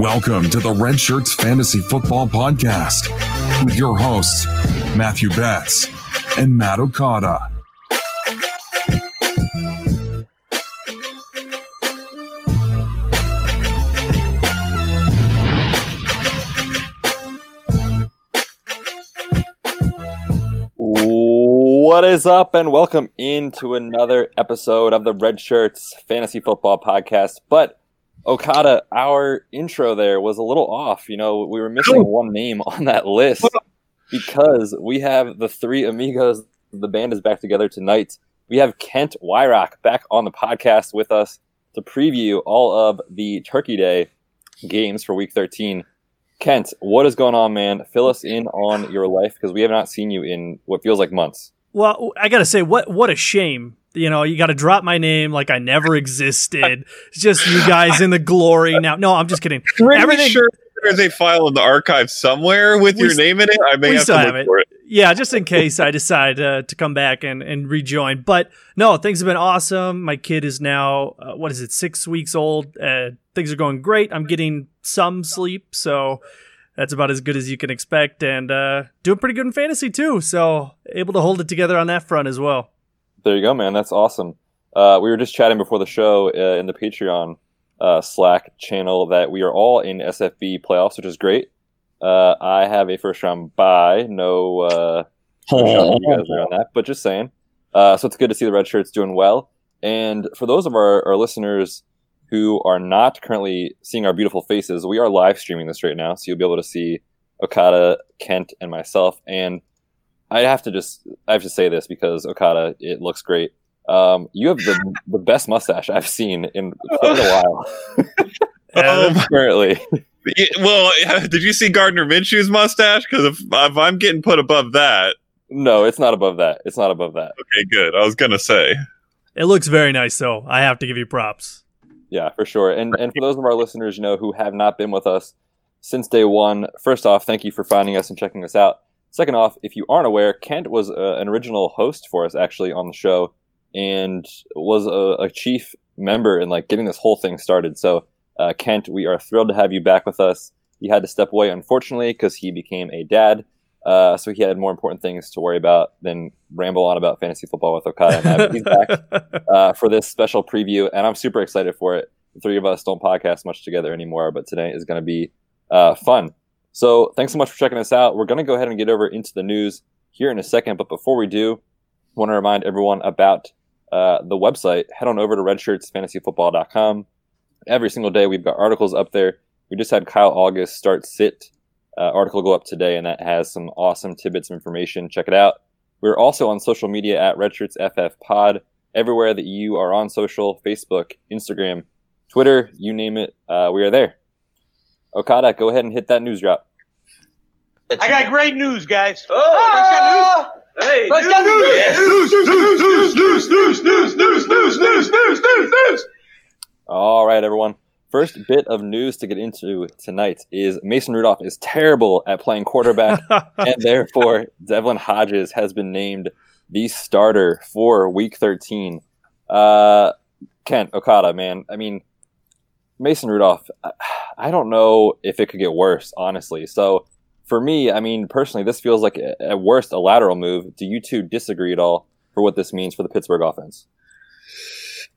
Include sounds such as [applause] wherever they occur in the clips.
Welcome to the Red Shirts Fantasy Football Podcast with your hosts, Matthew Betz and Matt Okada. What is up, and welcome into another episode of the Red Shirts Fantasy Football Podcast. But Okada, our intro there was a little off. You know, we were missing one name on that list because we have the three amigos. The band is back together tonight. We have Kent Weyrauch back on the podcast with us to preview all of the Turkey Day games for Week 13. Kent, what is going on, man? Fill us in on your life because we have not seen you in what feels like months. Well, I gotta say, what what a shame. You know, you got to drop my name like I never existed. [laughs] It's just you guys in the glory now. No, I'm just kidding. Pretty Everything- sure there's a file in the archive somewhere with We your name in it. I may have to look it. for it. Yeah, just in case I decide uh, to come back and, and rejoin. But no, things have been awesome. My kid is now, uh, what is it, six weeks old. Uh, things are going great. I'm getting some sleep. So that's about as good as you can expect. And uh, doing pretty good in fantasy too. So able to hold it together on that front as well. There you go, man. That's awesome. Uh, we were just chatting before the show uh, in the Patreon uh, Slack channel that we are all in SFB playoffs, which is great. Uh, I have a first round bye. No, uh, no you guys there on that, but just saying. Uh, so it's good to see the red shirts doing well. And for those of our, our listeners who are not currently seeing our beautiful faces, we are live streaming this right now, so you'll be able to see Okada, Kent, and myself. And I have to just I have to say this because Okada, it looks great. Um, you have the the best mustache I've seen in quite a while. [laughs] Um, Currently, [laughs] well, [laughs] did you see Gardner Minshew's mustache? Because if, if I'm getting put above that, no, it's not above that. It's not above that. okay, good. I was gonna say. It looks very nice, though. I have to give you props. Yeah, for sure. And and for those of our listeners, you know, who have not been with us since day one, first off, thank you for finding us and checking us out. Second off, if you aren't aware, Kent was uh, an original host for us actually on the show, and was a, a chief member in like getting this whole thing started. So, uh, Kent, we are thrilled to have you back with us. He had to step away, unfortunately, because he became a dad. Uh, so he had more important things to worry about than ramble on about fantasy football with Okada. And. He's back [laughs] uh, for this special preview, and I'm super excited for it. The three of us don't podcast much together anymore, but today is going to be uh, fun. So thanks so much for checking us out. We're going to go ahead and get over into the news here in a second, but before we do, I want to remind everyone about uh, the website. Head on over to redshirtsfantasyfootball.com. Every single day, we've got articles up there. We just had Kyle August start sit uh, article go up today, and that has some awesome tidbits of information. Check it out. We're also on social media at RedshirtsFF Pod. Everywhere that you are on social, Facebook, Instagram, Twitter, you name it, uh, we are there. Okada, go ahead and hit that news drop. I got great news, guys. Oh, Hey, Let's get news. News, news, news, news, news, news, news, news, news, news, news, news. All right, everyone. First bit of news to get into tonight is Mason Rudolph is terrible at playing quarterback, and therefore Devlin Hodges has been named the starter for Week 13. Uh, Kent Okada, man, I mean, Mason Rudolph, I- don't know if it could get worse, honestly. So for me, I mean, personally, this feels like at worst a lateral move. Do you two disagree at all for what this means for the Pittsburgh offense?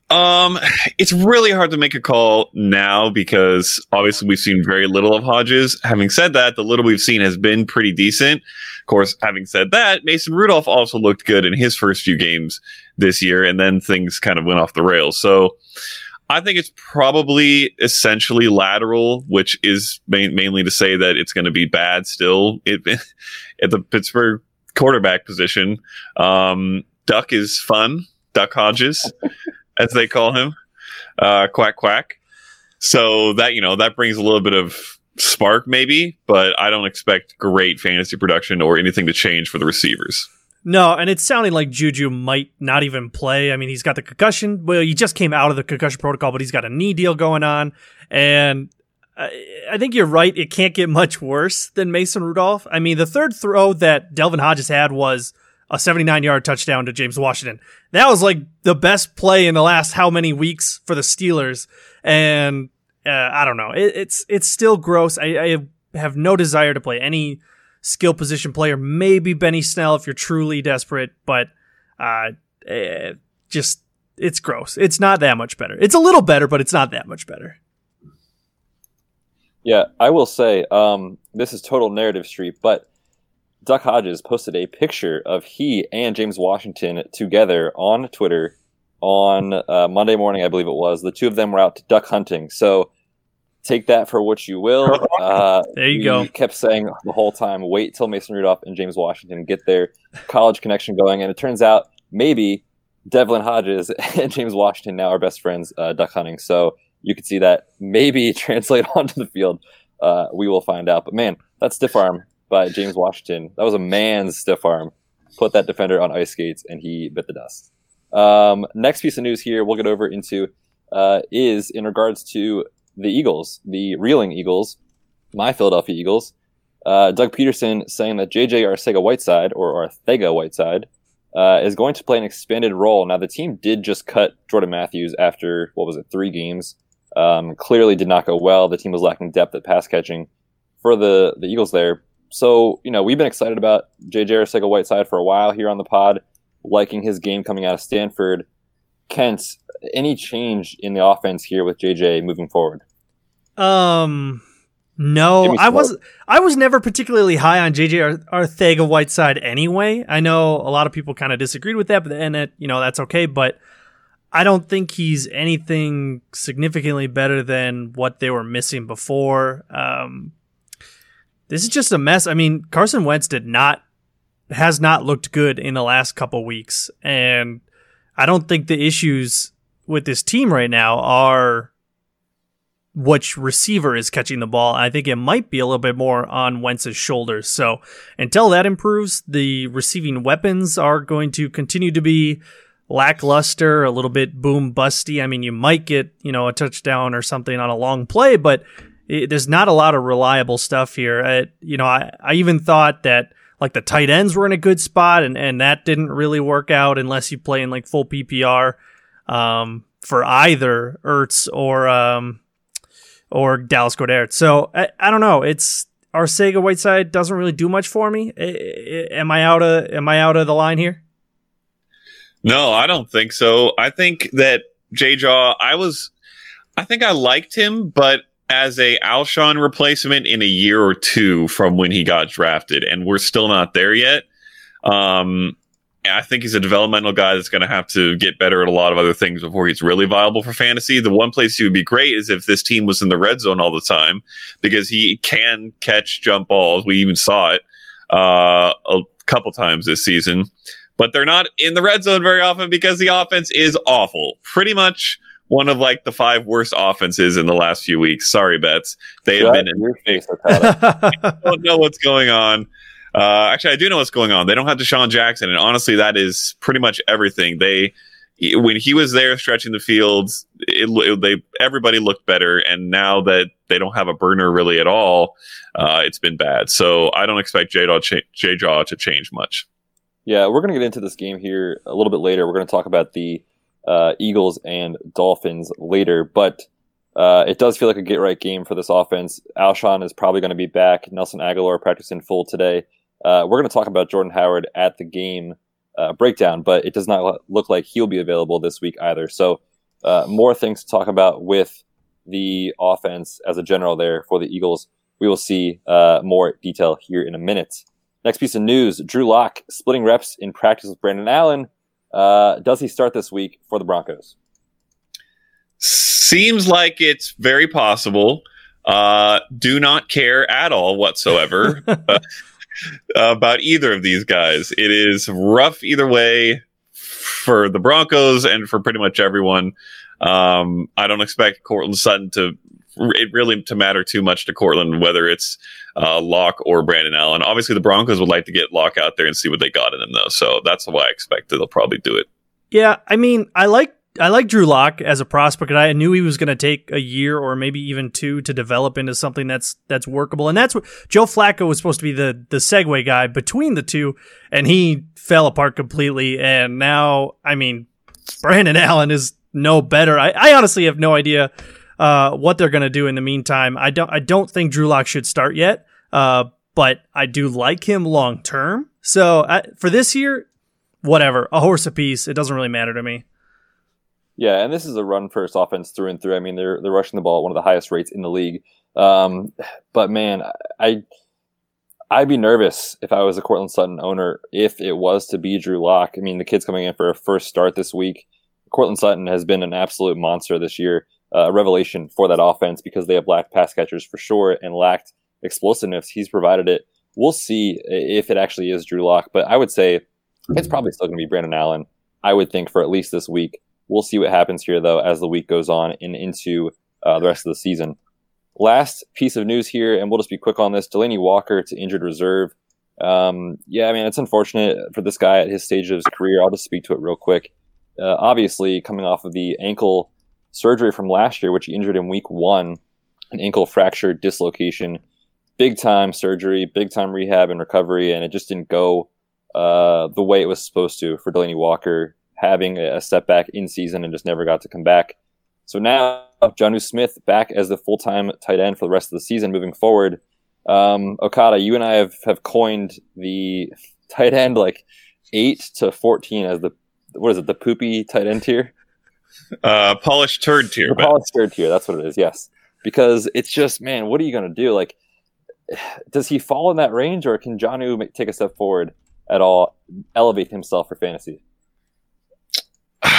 Um, it's really hard to make a call now because obviously we've seen very little of Hodges. Having said that, the little we've seen has been pretty decent. Of course, having said that, Mason Rudolph also looked good in his first few games this year, and then things kind of went off the rails. So I think it's probably essentially lateral, which is main, mainly to say that it's going to be bad still it, [laughs] at the Pittsburgh quarterback position. Um, Duck is fun. Duck Hodges, [laughs] as they call him, uh, quack quack. So that you know that brings a little bit of spark, maybe, but I don't expect great fantasy production or anything to change for the receivers. No, and it's sounding like Juju might not even play. I mean, he's got the concussion. Well, he just came out of the concussion protocol, but he's got a knee deal going on. And I, I think you're right. It can't get much worse than Mason Rudolph. I mean, the third throw that Delvin Hodges had was a 79 yard touchdown to James Washington. That was like the best play in the last how many weeks for the Steelers. And uh, I don't know. It, it's it's still gross. I, I have no desire to play any skill position player. Maybe Benny Snell if you're truly desperate, but uh, eh, just it's gross. It's not that much better. It's a little better, but it's not that much better. Yeah, I will say um, this is total narrative street, but Duck Hodges posted a picture of he and James Washington together on Twitter on uh, Monday morning, I believe it was. The two of them were out to duck hunting. So take that for what you will. Uh, there you go. Kept saying the whole time, wait till Mason Rudolph and James Washington get their college connection going, and it turns out maybe Devlin Hodges [laughs] and James Washington now are best friends uh, duck hunting. So you could see that maybe [laughs] translate onto the field. Uh, we will find out. But man, that stiff arm by James Washington, that was a man's stiff arm. Put that defender on ice skates, and he bit the dust. Um, next piece of news here we'll get over into uh, is in regards to the Eagles, the reeling Eagles, my Philadelphia Eagles. Uh, Doug Pederson saying that JJ Arcega Whiteside or Arthega Whiteside uh, is going to play an expanded role. Now, the team did just cut Jordan Matthews after, what was it, three games. Um, clearly did not go well. The team was lacking depth at pass catching for the, the Eagles there. So, you know, we've been excited about JJ Arcega Whiteside for a while here on the pod, liking his game coming out of Stanford. Kent, any change in the offense here with JJ moving forward? Um, no, I was I was never particularly high on JJ Arthega Whiteside anyway. I know a lot of people kind of disagreed with that, but and it, you know that's okay. But I don't think he's anything significantly better than what they were missing before. Um, this is just a mess. I mean, Carson Wentz did not has not looked good in the last couple weeks, and I don't think the issues with this team right now are which receiver is catching the ball. I think it might be a little bit more on Wentz's shoulders. So until that improves, the receiving weapons are going to continue to be lackluster, a little bit boom busty. I mean, you might get, you know, a touchdown or something on a long play, but it, there's not a lot of reliable stuff here. I, you know, I, I even thought that like the tight ends were in a good spot and, and that didn't really work out unless you play in like full PPR, um, for either Ertz or, um, or Dallas Goedert. So I, I don't know. It's Arcega Whiteside doesn't really do much for me. I, I, am I out of am I out of the line here? No, I don't think so. I think that J Jaw, I was, I think I liked him, but as a Alshon replacement in a year or two from when he got drafted, and we're still not there yet. Um, I think he's a developmental guy that's going to have to get better at a lot of other things before he's really viable for fantasy. The one place he would be great is if this team was in the red zone all the time because he can catch jump balls. We even saw it uh, a couple times this season but they're not in the red zone very often because the offense is awful. Pretty much one of like the five worst offenses in the last few weeks. Sorry, Betz. They have been in your face. [laughs] I don't know what's going on. Uh, actually, I do know what's going on. They don't have DeSean Jackson, and honestly, that is pretty much everything. They when he was there stretching the fields, it, it, they everybody looked better, and now that they don't have a burner really at all, uh, it's been bad. So I don't expect J Jaw J Jaw to change much. Yeah, we're going to get into this game here a little bit later. We're going to talk about the uh, Eagles and Dolphins later, but uh, it does feel like a get right game for this offense. Alshon is probably going to be back. Nelson Agholor practicing full today. Uh, we're going to talk about Jordan Howard at the game uh, breakdown, but it does not look like he'll be available this week either. So, uh, more things to talk about with the offense as a general there for the Eagles. We will see uh, more detail here in a minute. Next piece of news Drew Lock splitting reps in practice with Brandon Allen. Uh, does he start this week for the Broncos? Seems like it's very possible. Uh, do not care at all whatsoever [laughs] uh, about either of these guys. It is rough either way for the Broncos and for pretty much everyone. Um, I don't expect Courtland Sutton to it really to matter too much to Courtland whether it's uh, Lock or Brandon Allen. Obviously, the Broncos would like to get Lock out there and see what they got in him, though. So that's why I expect that they'll probably do it. Yeah, I mean, I like I like Drew Lock as a prospect, and I knew he was going to take a year or maybe even two to develop into something that's that's workable. And that's what Joe Flacco was supposed to be the the segue guy between the two, and he fell apart completely. And now, I mean, Brandon [laughs] Allen is no better. I, I honestly have no idea uh, what they're going to do in the meantime. I don't I don't think Drew Lock should start yet, uh, but I do like him long term. So uh, for this year, whatever, a horse apiece. It doesn't really matter to me. Yeah, and this is a run first offense through and through. I mean, they're they're rushing the ball at one of the highest rates in the league. Um, but man, I I'd be nervous if I was a Courtland Sutton owner if it was to be Drew Lock. I mean, the kid's coming in for a first start this week. Courtland Sutton has been an absolute monster this year, a revelation for that offense because they have lacked pass catchers for sure and lacked explosiveness. He's provided it. We'll see if it actually is Drew Lock, but I would say it's probably still going to be Brandon Allen. I would think for at least this week. We'll see what happens here though as the week goes on and into uh, the rest of the season. Last piece of news here, and we'll just be quick on this: Delanie Walker to injured reserve. Um, yeah, I mean it's unfortunate for this guy at his stage of his career. I'll just speak to it real quick. Uh, obviously, coming off of the ankle surgery from last year, which he injured in week one, an ankle fracture dislocation, big time surgery, big time rehab and recovery, and it just didn't go uh, the way it was supposed to for Delanie Walker, having a setback in season and just never got to come back. So now Jonnu Smith back as the full time tight end for the rest of the season moving forward. Um, Okada, you and I have, have coined the tight end like eight to fourteen as the what is it the poopy tight end tier? Uh, polished turd tier. The polished turd tier. That's what it is. Yes, because it's just man, what are you gonna do? Like, does he fall in that range, or can Jonnu take a step forward at all, elevate himself for fantasy? [sighs]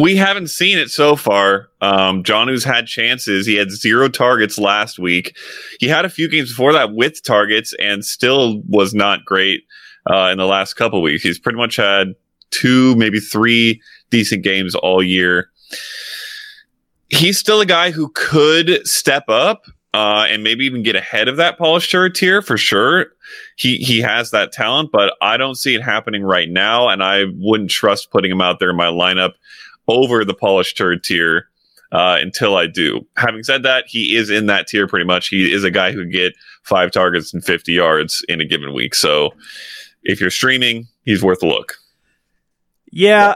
We haven't seen it so far. Um, Jonnu's had chances. He had zero targets last week. He had a few games before that with targets and still was not great uh, in the last couple weeks. He's pretty much had two, maybe three decent games all year. He's still a guy who could step up uh, and maybe even get ahead of that polished turd tier for sure. He he has that talent, but I don't see it happening right now, and I wouldn't trust putting him out there in my lineup over the polished turd tier uh, until I do. Having said that, he is in that tier pretty much. He is a guy who get five targets and 50 yards in a given week. So if you're streaming, he's worth a look. Yeah,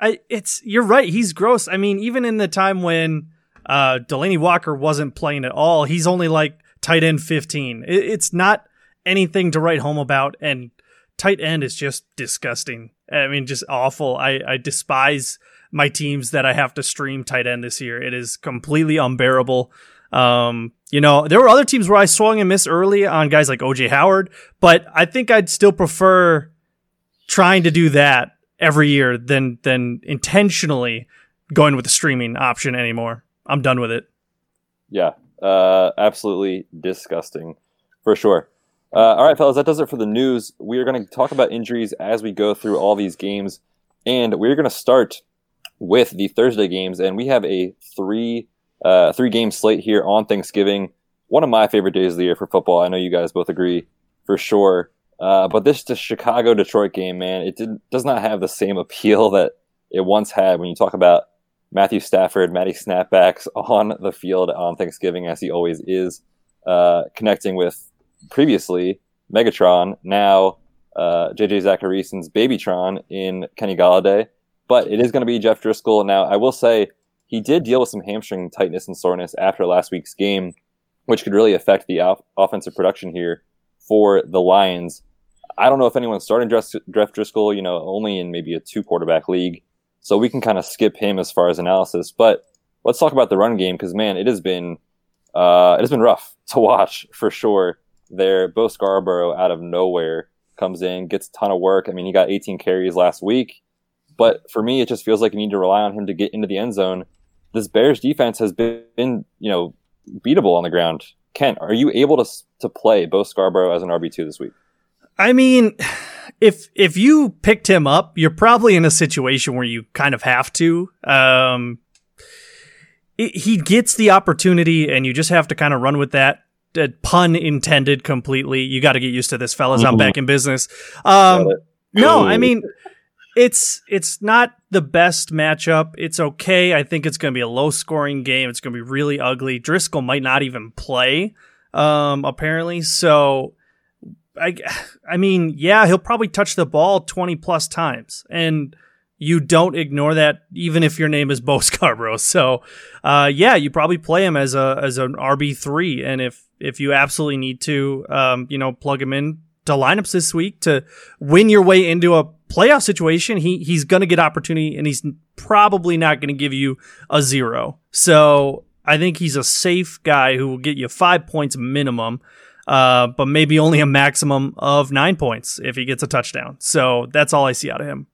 I, it's you're right. He's gross. I mean, even in the time when uh, Delanie Walker wasn't playing at all, he's only like tight end 15. It, it's not anything to write home about, and tight end is just disgusting. I mean, just awful. I, I despise my teams that I have to stream tight end this year. It is completely unbearable. Um, you know, there were other teams where I swung and missed early on guys like OJ Howard, but I think I'd still prefer trying to do that every year than than intentionally going with the streaming option anymore. I'm done with it. Yeah, uh, absolutely disgusting for sure. Uh, all right, fellas, that does it for the news. We are going to talk about injuries as we go through all these games, and we're going to start with the Thursday games, and we have a three uh, three game slate here on Thanksgiving. One of my favorite days of the year for football. I know you guys both agree for sure. Uh, but this Chicago Detroit game, man, it did, does not have the same appeal that it once had when you talk about Matthew Stafford, Matty snapbacks on the field on Thanksgiving, as he always is, uh, connecting with previously Megatron, now uh, JJ Zachariason's Babytron in Kenny Golladay but it is going to be Jeff Driskel. Now, I will say he did deal with some hamstring tightness and soreness after last week's game, which could really affect the off- offensive production here for the Lions. I don't know if anyone's starting Jeff, Jeff Driskel, you know, only in maybe a two quarterback league. So we can kind of skip him as far as analysis. But let's talk about the run game because, man, it has been uh, it has been rough [laughs] to watch for sure. There, Bo Scarborough out of nowhere comes in, gets a ton of work. I mean, he got 18 carries last week. But for me, it just feels like you need to rely on him to get into the end zone. This Bears defense has been, you know, beatable on the ground. Kent, are you able to to play Bo Scarborough as an RB two this week? I mean, if if you picked him up, you're probably in a situation where you kind of have to. Um, it, he gets the opportunity, and you just have to kind of run with that. Uh, pun intended completely. You got to get used to this, fellas. I'm back in business. Um, no, I mean, it's it's not the best matchup. It's okay. I think it's going to be a low scoring game. It's going to be really ugly. Driskel might not even play, um, apparently. So, I I mean, yeah, he'll probably touch the ball twenty plus times, and you don't ignore that, even if your name is Bo [laughs] Scarborough. So, uh, yeah, you probably play him as a as an RB three, and if if you absolutely need to, um, you know, plug him in to lineups this week to win your way into a playoff situation, he he's going to get opportunity, and he's probably not going to give you a zero. So, I think he's a safe guy who will get you five points minimum. Uh, but maybe only a maximum of nine points if he gets a touchdown. So that's all I see out of him.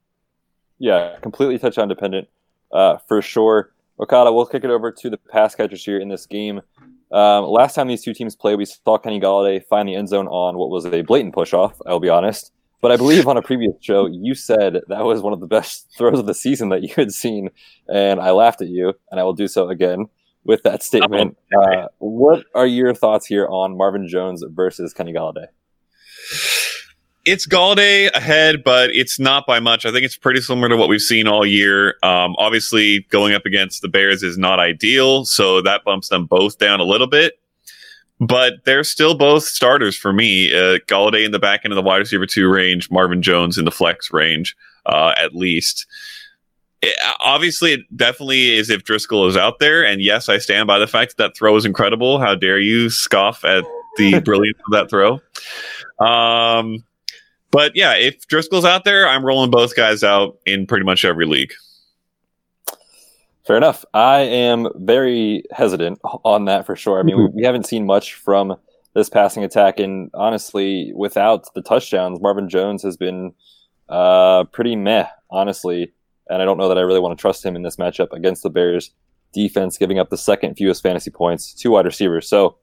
Yeah, completely touchdown dependent uh, for sure. Okada, we'll kick it over to the pass catchers here in this game. Um, last time these two teams played, we saw Kenny Golladay find the end zone on what was a blatant push off, I'll be honest. But I believe on a previous show, you said that was one of the best [laughs] throws of the season that you had seen. And I laughed at you, and I will do so again with that statement. Uh, what are your thoughts here on Marvin Jones versus Kenny Golladay? It's Golladay ahead, but it's not by much. I think it's pretty similar to what we've seen all year. Um, obviously, going up against the Bears is not ideal, so that bumps them both down a little bit. But they're still both starters for me. Uh, Golladay in the back end of the wide receiver two range, Marvin Jones in the flex range, uh, at least. It, obviously, it definitely is if Driskel is out there. And yes, I stand by the fact that, that throw is incredible. How dare you scoff at the [laughs] brilliance of that throw? Um, but yeah, if Driskel's out there, I'm rolling both guys out in pretty much every league. Fair enough. I am very hesitant on that for sure. I mean, we, we haven't seen much from this passing attack, and honestly, without the touchdowns, Marvin Jones has been uh, pretty meh, honestly. And I don't know that I really want to trust him in this matchup against the Bears defense, giving up the second fewest fantasy points to wide receivers. So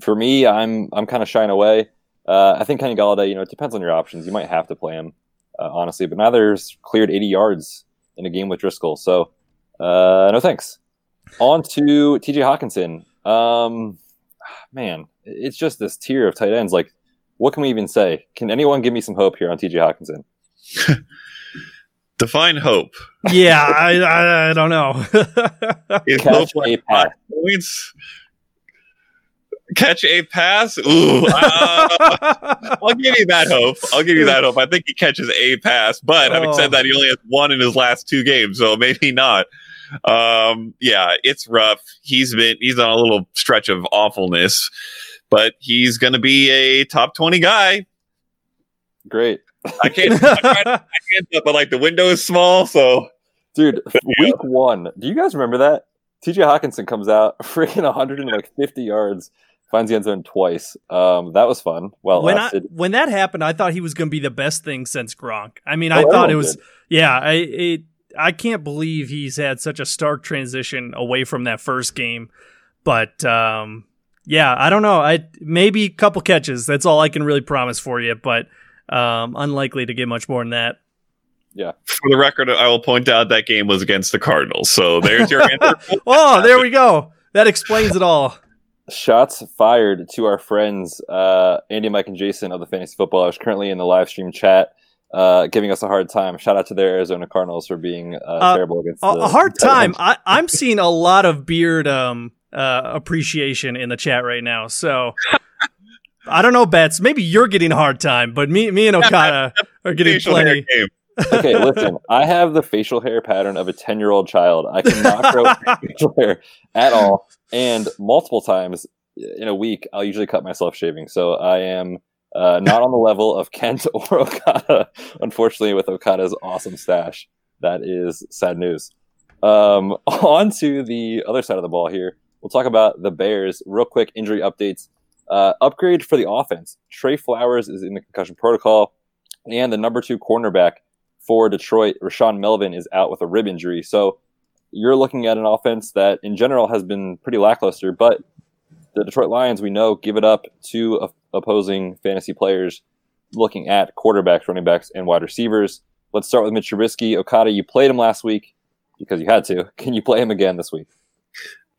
for me, I'm I'm kind of shying away. Uh, I think Kenny Golladay, you know, it depends on your options. You might have to play him, uh, honestly, but neither's cleared 80 yards in a game with Driskel, So, uh, no thanks. On to TJ Hockenson. Um, man, it's just this tier of tight ends. Like, what can we even say? Can anyone give me some hope here on TJ Hockenson? [laughs] Define hope. Yeah, I, I, I don't know. [laughs] Is hope like five points? catch a pass. Ooh, uh, [laughs] I'll give you that hope. I'll give you that hope. I think he catches a pass, but having said that, he only has one in his last two games, so maybe not. Um, yeah, it's rough. He's been he's on a little stretch of awfulness, but he's going to be a top twenty guy. Great. I can't. I can't, I can't but like the window is small, so dude, week one. Do you guys remember that? TJ Hockenson comes out [laughs] freaking 150 yards finds the end zone twice. Um, that was fun. Well, when I, when that happened, I thought he was going to be the best thing since Gronk. I mean, oh, I thought it was. Good. Yeah, I it, I can't believe he's had such a stark transition away from that first game. But um, yeah, I don't know. I maybe a couple catches. That's all I can really promise for you. But um, unlikely to get much more than that. Yeah. For the record, I will point out that game was against the Cardinals. So there's your answer. [laughs] oh, there we go. That explains it all shots fired to our friends uh, Andy, Mike, and Jason of the Fantasy Footballers currently in the live stream chat. Uh, giving us a hard time. Shout out to their Arizona Cardinals for being uh, uh terrible against a, a hard time. I, am seeing a lot of beard um, uh, appreciation in the chat right now. So I don't know, Betz. Maybe you're getting a hard time, but me, me and Okada are getting plenty. okay, [laughs] listen. I have the facial hair pattern of a ten-year-old child. I cannot grow [laughs] facial hair at all and multiple times in a week, I'll usually cut myself shaving. So I am uh, not on the level of Kent [laughs] or Okada, unfortunately, with Okada's awesome stash. That is sad news. Um, on to the other side of the ball here. We'll talk about the Bears. Real quick injury updates. Uh, upgrade for the offense. Trey Flowers is in the concussion protocol, and the number two cornerback for Detroit, Rashaan Melvin, is out with a rib injury. So you're looking at an offense that in general has been pretty lackluster, but the Detroit Lions, we know, give it up to opposing fantasy players looking at quarterbacks, running backs, and wide receivers. Let's start with Mitch Trubisky. Okada, you played him last week because you had to. [laughs] Can you play him again this week?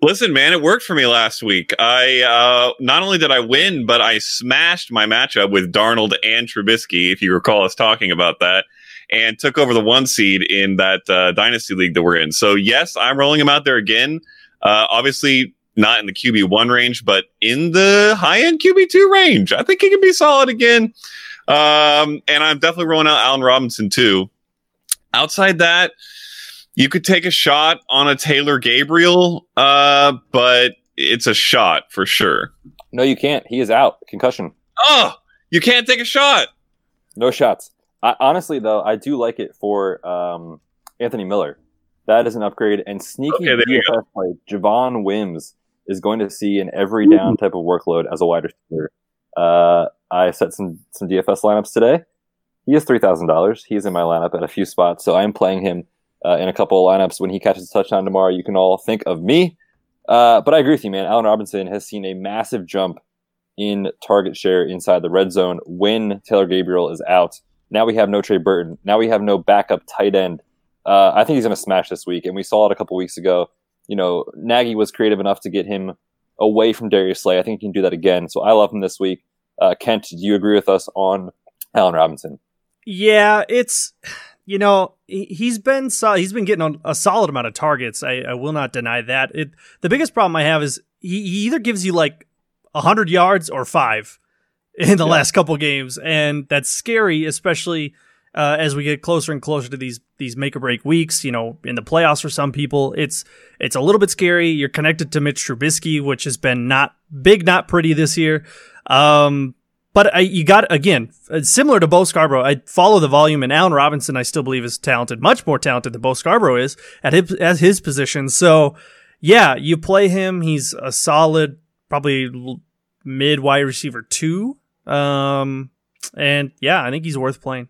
Listen, man, it worked for me last week. I uh, not only did I win, but I smashed my matchup with Darnold and Trubisky. If you recall us talking about that, and took over the one seed in that uh, dynasty league that we're in. So yes, I'm rolling him out there again. Uh, obviously, not in the QB one range, but in the high end QB two range. I think he can be solid again. Um, and I'm definitely rolling out Allen Robinson too. outside that, you could take a shot on a Taylor Gabriel, uh, but it's a shot for sure. No, you can't. He is out. Concussion. Oh, you can't take a shot. No shots. I, honestly, though, I do like it for um, Anthony Miller. That is an upgrade. And sneaky Okay, DFS play, Javon Wims is going to see an every down type of workload as a wide receiver. Uh, I set some some DFS lineups today. He is three thousand dollars. He's in my lineup at a few spots, so I am playing him uh, in a couple of lineups. When he catches a touchdown tomorrow, you can all think of me. Uh, but I agree with you, man. Allen Robinson has seen a massive jump in target share inside the red zone when Taylor Gabriel is out. Now we have no Trey Burton. Now we have no backup tight end. Uh, I think he's going to smash this week, and we saw it a couple weeks ago. You know, Nagy was creative enough to get him away from Darius Slay. I think he can do that again. So I love him this week. Uh, Kent, do you agree with us on Allen Robinson? Yeah, it's you know he- he's been so, he's been getting a solid amount of targets. I, I will not deny that. It the biggest problem I have is he, he either gives you like hundred yards or five in the Yeah. last couple games, and that's scary, especially uh, as we get closer and closer to these these make or break weeks. You know, in the playoffs for some people, it's it's a little bit scary. You're connected to Mitch Trubisky, which has been not big, not pretty this year. Um, but I, you got again uh, similar to Bo Scarborough. I follow the volume, and Allen Robinson, I still believe, is talented, much more talented than Bo Scarborough is at his at his position. So, yeah, you play him. He's a solid, probably mid wide receiver two. Um, and yeah, I think he's worth playing.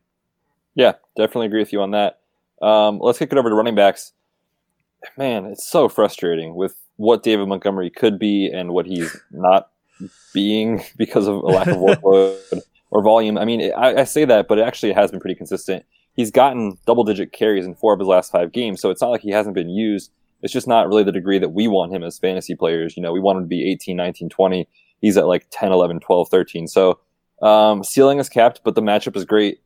Yeah, definitely agree with you on that. Um, let's kick it over to running backs. Man, it's so frustrating with what David Montgomery could be and what he's not being [laughs] because of a lack of workload [laughs] or volume. I mean, I, I say that, but it actually has been pretty consistent. He's gotten double digit carries in four of his last five games, so it's not like he hasn't been used. It's just not really the degree that we want him as fantasy players. You know, we want him to be 18, 19, 20. He's at like 10, 11, 12, 13. So um, ceiling is capped, but the matchup is great.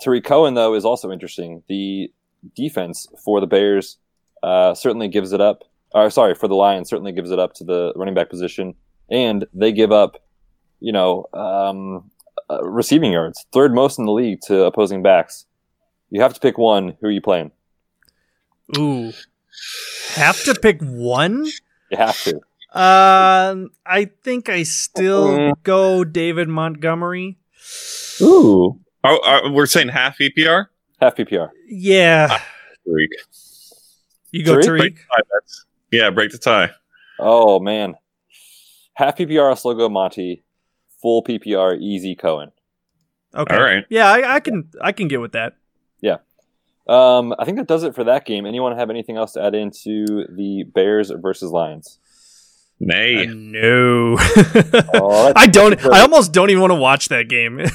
Tarik Cohen, though, is also interesting. The defense for the Bears uh, certainly gives it up. Or sorry, for the Lions certainly gives it up to the running back position, and they give up, you know, um, uh, receiving yards, third most in the league to opposing backs. You have to pick one. Who are you playing? Ooh, have to pick one. You have to. Um, I think I still Mm. go David Montgomery. Ooh. Oh, uh, we're saying half EPR? Half PPR. Yeah, Freak. you go Tarik? Tarik. Tie. Yeah, break the tie. Oh man, half PPR. I'll still Monty. Full PPR. Easy Cohen. Okay. All right. Yeah, I, I can I can get with that. Yeah. Um, I think that does it for that game. Anyone have anything else to add into the Bears versus Lions? Nay. Uh, no, [laughs] Oh, I don't. I almost don't even want to watch that game. [laughs]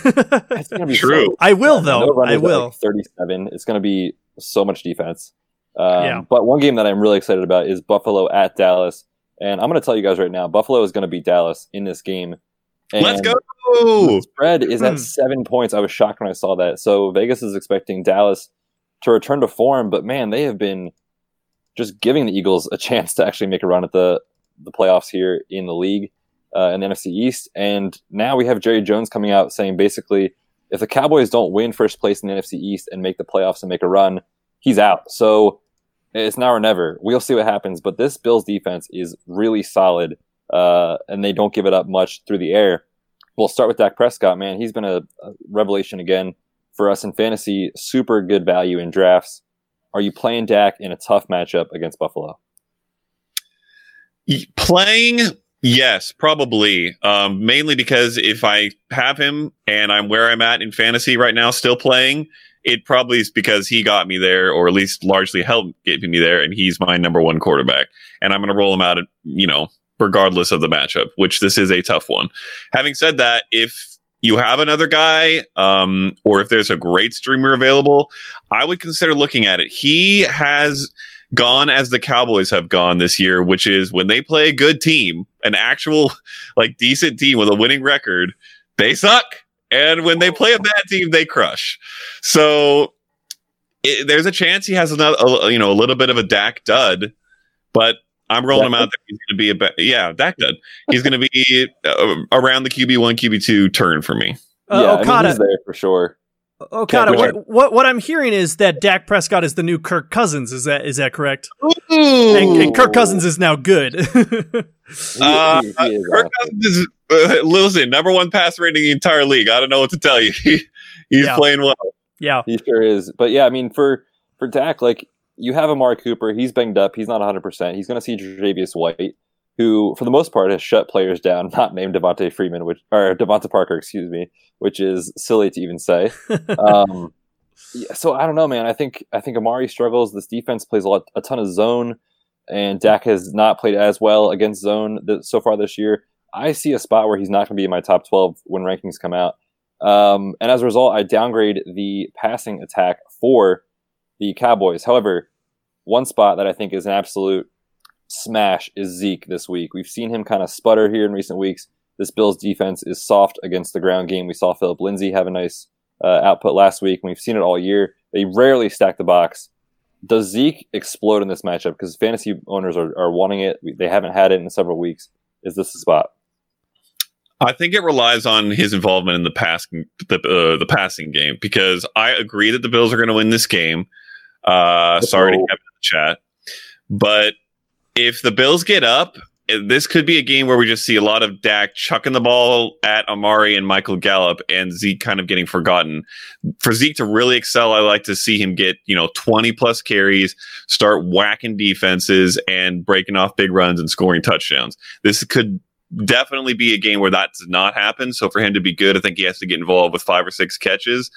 It's gonna be True. so- I will No though. runners I will. like, Thirty-seven. It's going to be so much defense. Um, Yeah. But one game that I'm really excited about is Buffalo at Dallas, and I'm going to tell you guys right now, Buffalo is going to beat Dallas in this game. And Let's go. The spread is Hmm. at seven points. I was shocked when I saw that. So Vegas is expecting Dallas to return to form, but man, they have been just giving the Eagles a [laughs] chance to actually make a run at the the playoffs here in the league uh, in the NFC East. And now we have Jerry Jones coming out saying basically, if the Cowboys don't win first place in the NFC East and make the playoffs and make a run, he's out. So it's now or never. We'll see what happens. But this Bills defense is really solid, uh, and they don't give it up much through the air. We'll start with Dak Prescott, man. He's been a, a revelation again for us in fantasy. Super good value in drafts. Are you playing Dak in a tough matchup against Buffalo? Playing, yes, probably. Um, mainly because if I have him and I'm where I'm at in fantasy right now, still playing, it probably is because he got me there, or at least largely helped get me there, and he's my number one quarterback. And I'm going to roll him out, at, you know, regardless of the matchup, which this is a tough one. Having said that, if you have another guy, um, or if there's a great streamer available, I would consider looking at it. He has gone as the Cowboys have gone this year, which is when they play a good team, an actual [laughs] like decent team with a winning record, they suck. And when they play a bad team, they crush. So it, there's a chance he has another, a, you know, a little bit of a Dak dud, but I'm rolling him out that he's going to be a ba- yeah Dak dud. He's going to be uh, around the QB one, QB two turn for me. Uh, yeah, I mean, he's there for sure. Okada, Can't what, what what I'm hearing is that Dak Prescott is the new Kirk Cousins. Is that is that correct? And, and Kirk Cousins is now good. [laughs] He- Uh, he- he is, Kirk. Cousins is uh, listen, number one pass rating in the entire league. I don't know what to tell you. [laughs] He, he's Yeah. playing well. yeah, He sure is. But yeah, I mean, for for Dak, like you have Amari Cooper, he's banged up. He's not 100. percent He's going to see Tre'Davious White, who for the most part has shut players down. [laughs] Not named Devonta Freeman, which or Devonta Parker, excuse me, which is silly to even say. [laughs] um, yeah, so I don't know, man. I think I think Amari struggles. This defense plays a lot, a ton of zone, and Dak has not played as well against zone th- so far this year. I see a spot where he's not going to be in my top 12 when rankings come out. Um, and as a result, I downgrade the passing attack for the Cowboys. However, one spot that I think is an absolute smash is Zeke this week. We've seen him kind of sputter here in recent weeks. This Bills defense is soft against the ground game. We saw Phillip Lindsay have a nice uh, output last week, and we've seen it all year. They rarely stack the box. Does Zeke explode in this matchup? Because fantasy owners are, are wanting it. They haven't had it in several weeks. Is this the spot? I think it relies on his involvement in the pass the uh, the passing game because I agree that the Bills are going to win this game. Uh, sorry to. Kevin in the chat, but if the Bills get up, this could be a game where we just see a lot of Dak chucking the ball at Amari and Michael Gallup, and Zeke kind of getting forgotten. For Zeke to really excel, I like to see him get you know twenty plus carries, start whacking defenses, and breaking off big runs and scoring touchdowns. This could definitely be a game where that does not happen. So for him to be good, I think he has to get involved with five or six catches.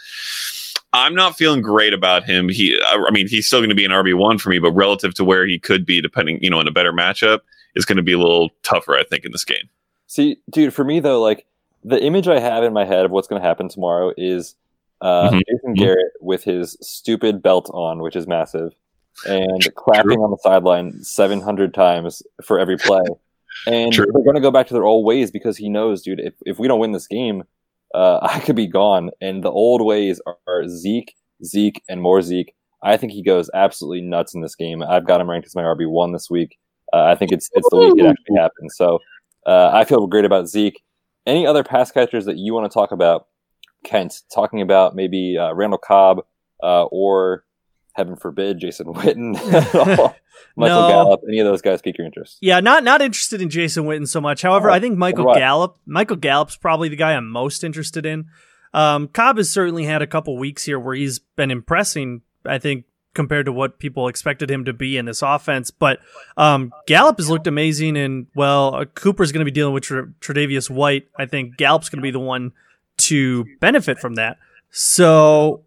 I'm not feeling great about him. He, I mean, he's still going to be an RB one for me, but relative to where he could be, depending, you know, in a better matchup, is going to be a little tougher, I think, in this game. See, dude, for me though, like the image I have in my head of what's going to happen tomorrow is uh, Mhm. Jason Garrett with his stupid belt on, which is massive, and clapping on the sideline 700 times for every play. [laughs] And True. they're going to go back to their old ways because he knows, dude, if, if we don't win this game, uh, [laughs] I could be gone. And the old ways are, Zeke, Zeke, and more Zeke. I think he goes absolutely nuts in this game. I've got him ranked as my RB one this week. Uh, I think it's it's the week it actually happens. So uh, I feel great about Zeke. Any other pass catchers that you want to talk about, Kent? Talking about maybe uh, Randall Cobb uh, or, heaven forbid, Jason [laughs] Witten, [laughs] Michael No. Gallup. Any of those guys pique your interest? Yeah, not not interested in Jason Witten so much. However, Oh, I think Michael what? Gallup, Michael Gallup's probably the guy I'm most interested in. Um, Cobb has certainly had a couple weeks here where he's been impressing. I think compared to what people expected him to be in this offense, but um, Gallup has looked amazing. And well, uh, Cooper's going to be dealing with Tre- Tre'Davious White. I think Gallup's going to be the one to benefit from that. So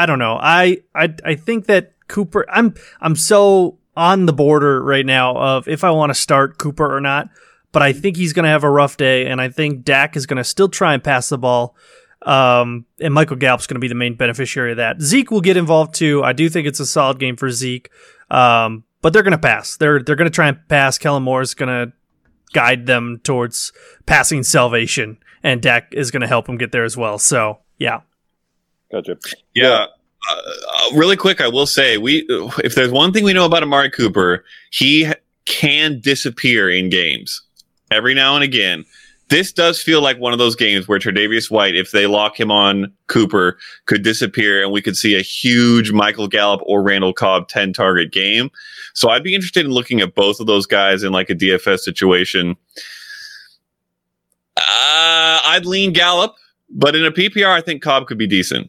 I don't know. I I I think that Cooper. I'm I'm so on the border right now of if I want to start Cooper or not. But I think he's going to have a rough day, and I think Dak is going to still try and pass the ball. Um, and Michael Gallup's going to be the main beneficiary of that. Zeke will get involved too. I do think it's a solid game for Zeke. Um, but they're going to pass. They're they're going to try and pass. Kellen Moore is going to guide them towards passing salvation, and Dak is going to help them get there as well. So yeah, Gotcha. Yeah. Uh, uh, really quick, I will say we if there's one thing we know about Amari Cooper, he can disappear in games every now and again. This does feel like one of those games where Tre'Davious White, if they lock him on Cooper, could disappear, and we could see a huge Michael Gallup or Randall Cobb ten target game. So I'd be interested in looking at both of those guys in like a DFS situation. Uh, I'd lean Gallup, but in a PPR, I think Cobb could be decent.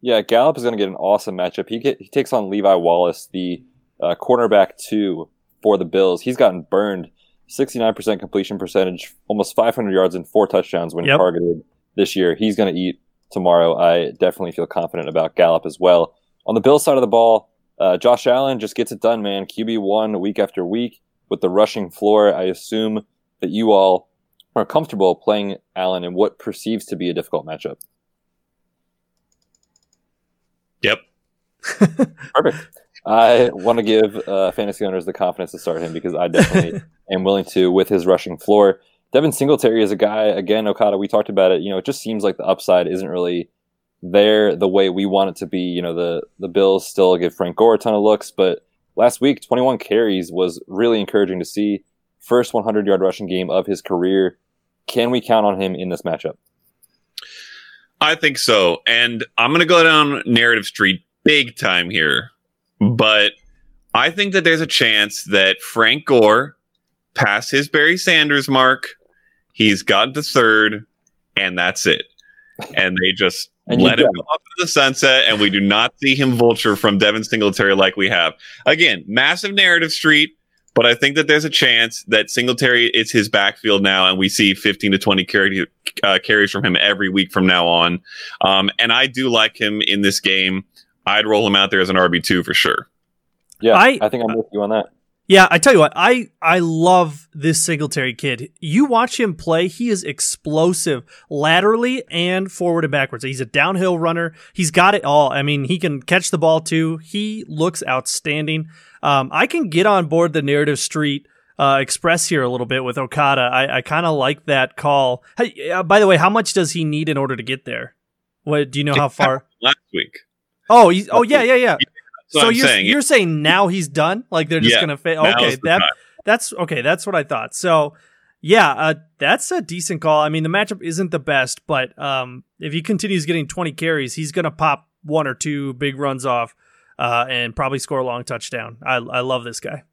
Yeah, Gallup is going to get an awesome matchup. He get, he takes on Levi Wallace, the uh, cornerback two for the Bills. He's gotten burned, sixty nine percent completion percentage, almost five hundred yards and four touchdowns when Yep. targeted this year. He's going to eat tomorrow. I definitely feel confident about Gallup as well. On the Bills side of the ball, uh, Josh Allen just gets it done, man. QB one week after week with the rushing floor. I assume that you all are comfortable playing Allen in what perceives to be a difficult matchup. Yep. [laughs] Perfect. I want to give uh, fantasy owners the confidence to start him because I definitely [laughs] am willing to with his rushing floor. Devin Singletary is a guy, again, Okada, we talked about it. You know, it just seems like the upside isn't really there the way we want it to be. You know, the, the Bills still give Frank Gore a ton of looks, but last week, 21 carries was really encouraging to see. First 100 yard rushing game of his career. Can we count on him in this matchup? I think so. And I'm going to go down narrative street big time here. But I think that there's a chance that Frank Gore passed his Barry Sanders mark. He's got the third, and that's it. And they just [laughs] And let him go. off to the sunset, and we do not see him vulture from Devin Singletary like we have. Again, massive narrative street. But I think that there's a chance that Singletary is his backfield now, and we see 15 to 20 carry, uh, carries from him every week from now on. Um, and I do like him in this game. I'd roll him out there as an RB two for sure. Yeah, I- I, think I'm with you on that. Yeah, I tell you what, I I love this Singletary kid. You watch him play; he is explosive laterally and forward and backwards. He's a downhill runner. He's got it all. I mean, he can catch the ball too. He looks outstanding. Um, I can get on board the narrative street uh, express here a little bit with Okada. I, I kind of like that call. Hey, uh, by the way, how much does he need in order to get there? What do you know how far? Last week. Oh, he's, oh yeah, yeah, yeah. That's so I'm you're saying. you're saying now he's done? Like they're just Yeah, gonna fail? Okay, that time. that's okay. That's what I thought. So yeah, uh, that's a decent call. I mean, the matchup isn't the best, but um, if he continues getting 20 carries, he's gonna pop one or two big runs off, uh, and probably score a long touchdown. I I love this guy.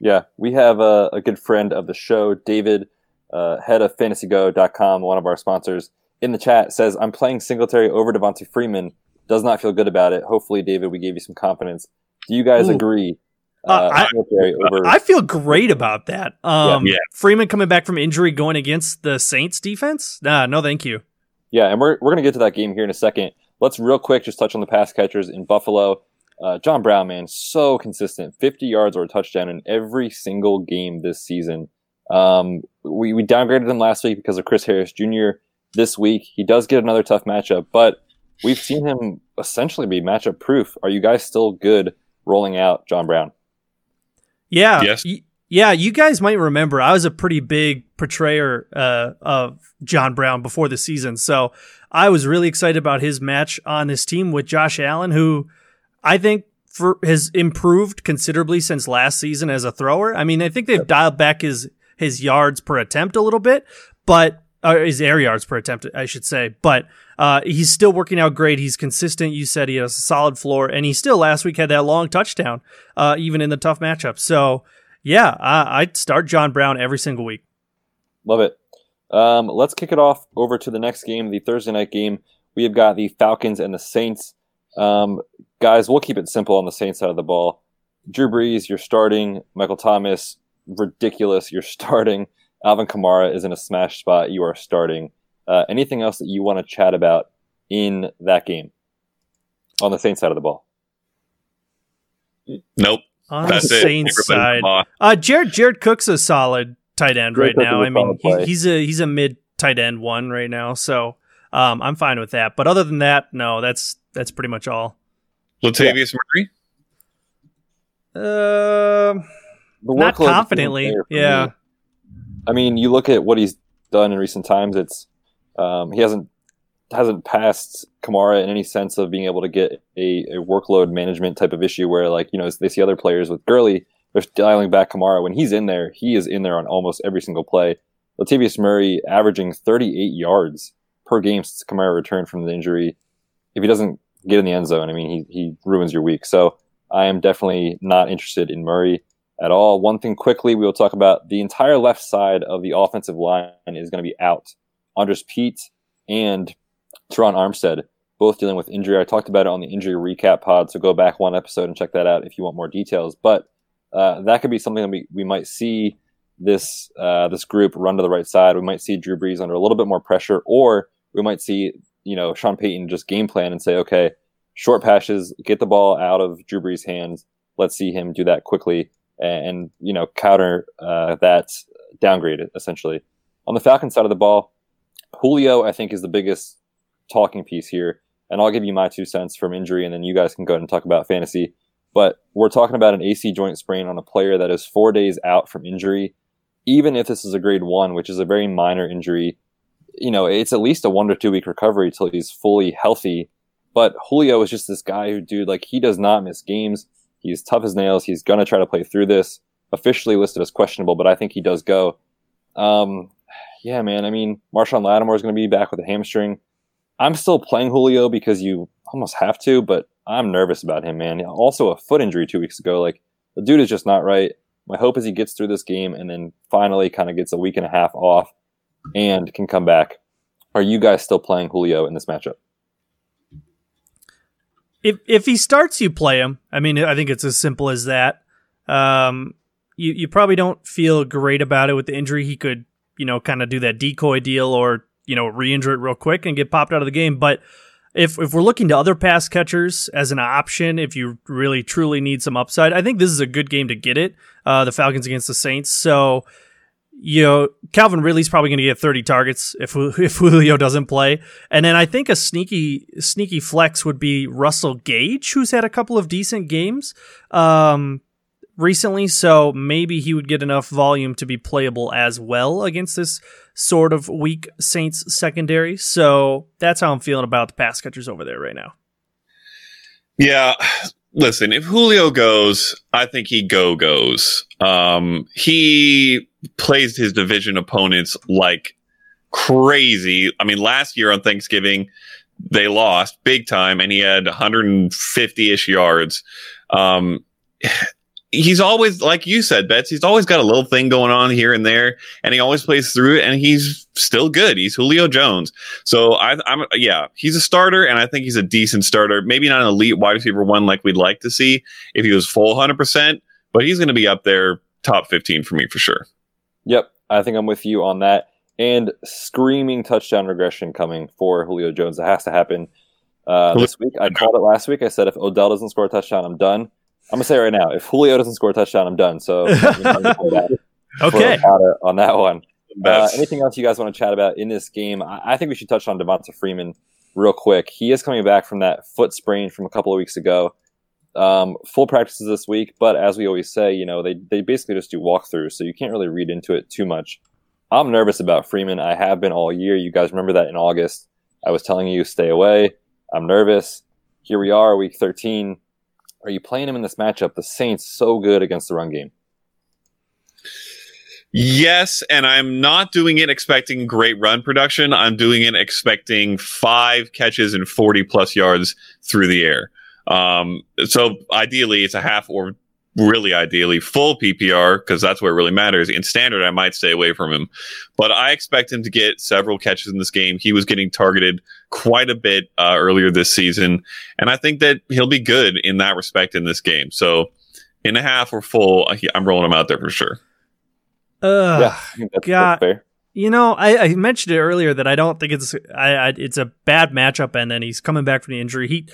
Yeah, we have a, a good friend of the show, David, uh, head of fantasygo.com, one of our sponsors, in the chat says, I'm playing Singletary over Devonta Freeman. Does not feel good about it. Hopefully, David, we gave you some confidence. Do you guys Ooh. agree? Uh, I- over. I feel great about that. Um, Yeah. Freeman coming back from injury, going against the Saints defense. Nah, no, thank you. Yeah, and we're, we're going to get to that game here in a second. Let's real quick just touch on the pass catchers in Buffalo. Uh, John Brown, man, so consistent. 50 yards or a touchdown in every single game this season. Um, we, we downgraded him last week because of Chris Harris Jr. This week, he does get another tough matchup, but we've seen him essentially be matchup proof. Are you guys still good rolling out John Brown? Yeah. Yes. y- yeah, you guys might remember I was a pretty big portrayer uh, of John Brown before the season. So I was really excited about his match on this team with Josh Allen, who I think for, has improved considerably since last season as a thrower. I mean, I think they've dialed back his his yards per attempt a little bit, but uh, his air yards per attempt, I should say. But uh, he's still working out great. He's consistent. You said he has a solid floor, and he still last week had that long touchdown, uh, even in the tough matchup. So yeah, I, I'd start John Brown every single week. Love it. Um, let's kick it off over to the next game, the Thursday night game. We have got the Falcons and the Saints. Um, guys, we'll keep it simple on the Saints side of the ball. Drew Brees, you're starting. Michael Thomas, ridiculous. You're [laughs] starting. Alvin Kamara is in a smash spot. You are starting. Uh, anything else that you want to chat about in that game on the Saints side of the ball? Nope. On That's the it. Saints Everybody side, off. uh, Jared Jared Cook's a solid tight end Jared right Cook now. I mean, he, he's a he's a mid tight end one right now, so um, I'm fine with that. But other than that, no, that's that's pretty much all. Latavius Murray. Um, The Not confidently, yeah. I mean, you look at what he's done in recent times. It's um, he hasn't hasn't passed Kamara in any sense of being able to get a, a workload management type of issue where, like, you know, they see other players with Gurley, they're dialing back Kamara. When he's in there, he is in there on almost every single play. Latavius Murray averaging 38 yards per game since Kamara returned from the injury. If he doesn't get in the end zone, I mean, he, he ruins your week. So I am definitely not interested in Murray at all. One thing quickly, we will talk about the entire left side of the offensive line is going to be out. Andrus Peat and Terron Armstead both dealing with injury. I talked about it on the injury recap pod, so go back one episode and check that out if you want more details. But uh, that could be something that we, we might see this uh, this group run to the right side. We might see Drew Brees under a little bit more pressure, or we might see you know Sean Payton just game plan and say, okay, short passes, get the ball out of Drew Brees' hands. Let's see him do that quickly and, you know counter uh, that downgrade essentially. On the Falcons side of the ball, Julio I think is the biggest talking piece here, and I'll give you my two cents from injury, and then you guys can go and talk about fantasy. But we're talking about an AC joint sprain on a player that is four days out from injury. Even if this is a grade one, which is a very minor injury, you know, it's at least a one to two week recovery till he's fully healthy. But Julio is just this guy who, dude, like he does not miss games. He's tough as nails. He's gonna try to play through this. Officially listed as questionable, but I think he does go. Um, yeah, man. I mean, Marshon Lattimore is going to be back with a hamstring. I'm still playing Julio because you almost have to, but I'm nervous about him, man. Also, a foot injury two weeks ago. Like the dude is just not right. My hope is he gets through this game and then finally kind of gets a week and a half off and can come back. Are you guys still playing Julio in this matchup? If if he starts, you play him. I mean, I think it's as simple as that. Um, you you probably don't feel great about it with the injury. He could, you know, kind of do that decoy deal or you know re-injure it real quick and get popped out of the game. But if if we're looking to other pass catchers as an option, if you really truly need some upside, I think this is a good game to get it. Uh, the Falcons against the Saints. So you know, Calvin Ridley's probably going to get 30 targets if [laughs] if Julio doesn't play. And then I think a sneaky sneaky flex would be Russell Gage, who's had a couple of decent games um, recently. So maybe he would get enough volume to be playable as well against this sort of weak Saints secondary. So that's how I'm feeling about the pass catchers over there right now. Yeah, listen, if Julio goes, I think he go goes. Um, he plays his division opponents like crazy. I mean, last year on Thanksgiving, they lost big time and he had 150 ish yards. Um, he's always like you said, Betz. He's always got a little thing going on here and there, and he always plays through it. And he's still good. He's Julio Jones. So I, am yeah, he's a starter, and I think he's a decent starter. Maybe not an elite wide receiver one like we'd like to see if he was full 100, percent but he's going to be up there top 15 for me for sure. Yep, I think I'm with you on that. And screaming touchdown regression coming for Julio Jones. It has to happen uh, this week. I called it last week. I said if Odell doesn't score a touchdown, I'm done. I'm gonna say right now, if Julio doesn't score a touchdown, I'm done. So [laughs] okay, on that one. Uh, anything else you guys want to chat about in this game? I, I think we should touch on Devonta Freeman real quick. He is coming back from that foot sprain from a couple of weeks ago. Um, full practices this week, but as we always say, you know, they, they basically just do walkthroughs, so you can't really read into it too much. I'm nervous about Freeman. I have been all year. You guys remember that in August. I was telling you, stay away. I'm nervous. Here we are, week 13 are you playing him in this matchup? The Saints so good against the run game. Yes, and I'm not doing it expecting great run production. I'm doing it expecting five catches and 40 plus yards through the air. Um, so ideally, it's a half or really ideally full PPR because that's where it really matters. In standard, I might stay away from him, but I expect him to get several catches in this game. He was getting targeted quite a bit uh, earlier this season, and I think that he'll be good in that respect in this game. So, in a half or full, I'm rolling him out there for sure. Uh, yeah, that's, God. That's you know, I, I, mentioned it earlier that I don't think it's I, I, it's a bad matchup, and then he's coming back from the injury. He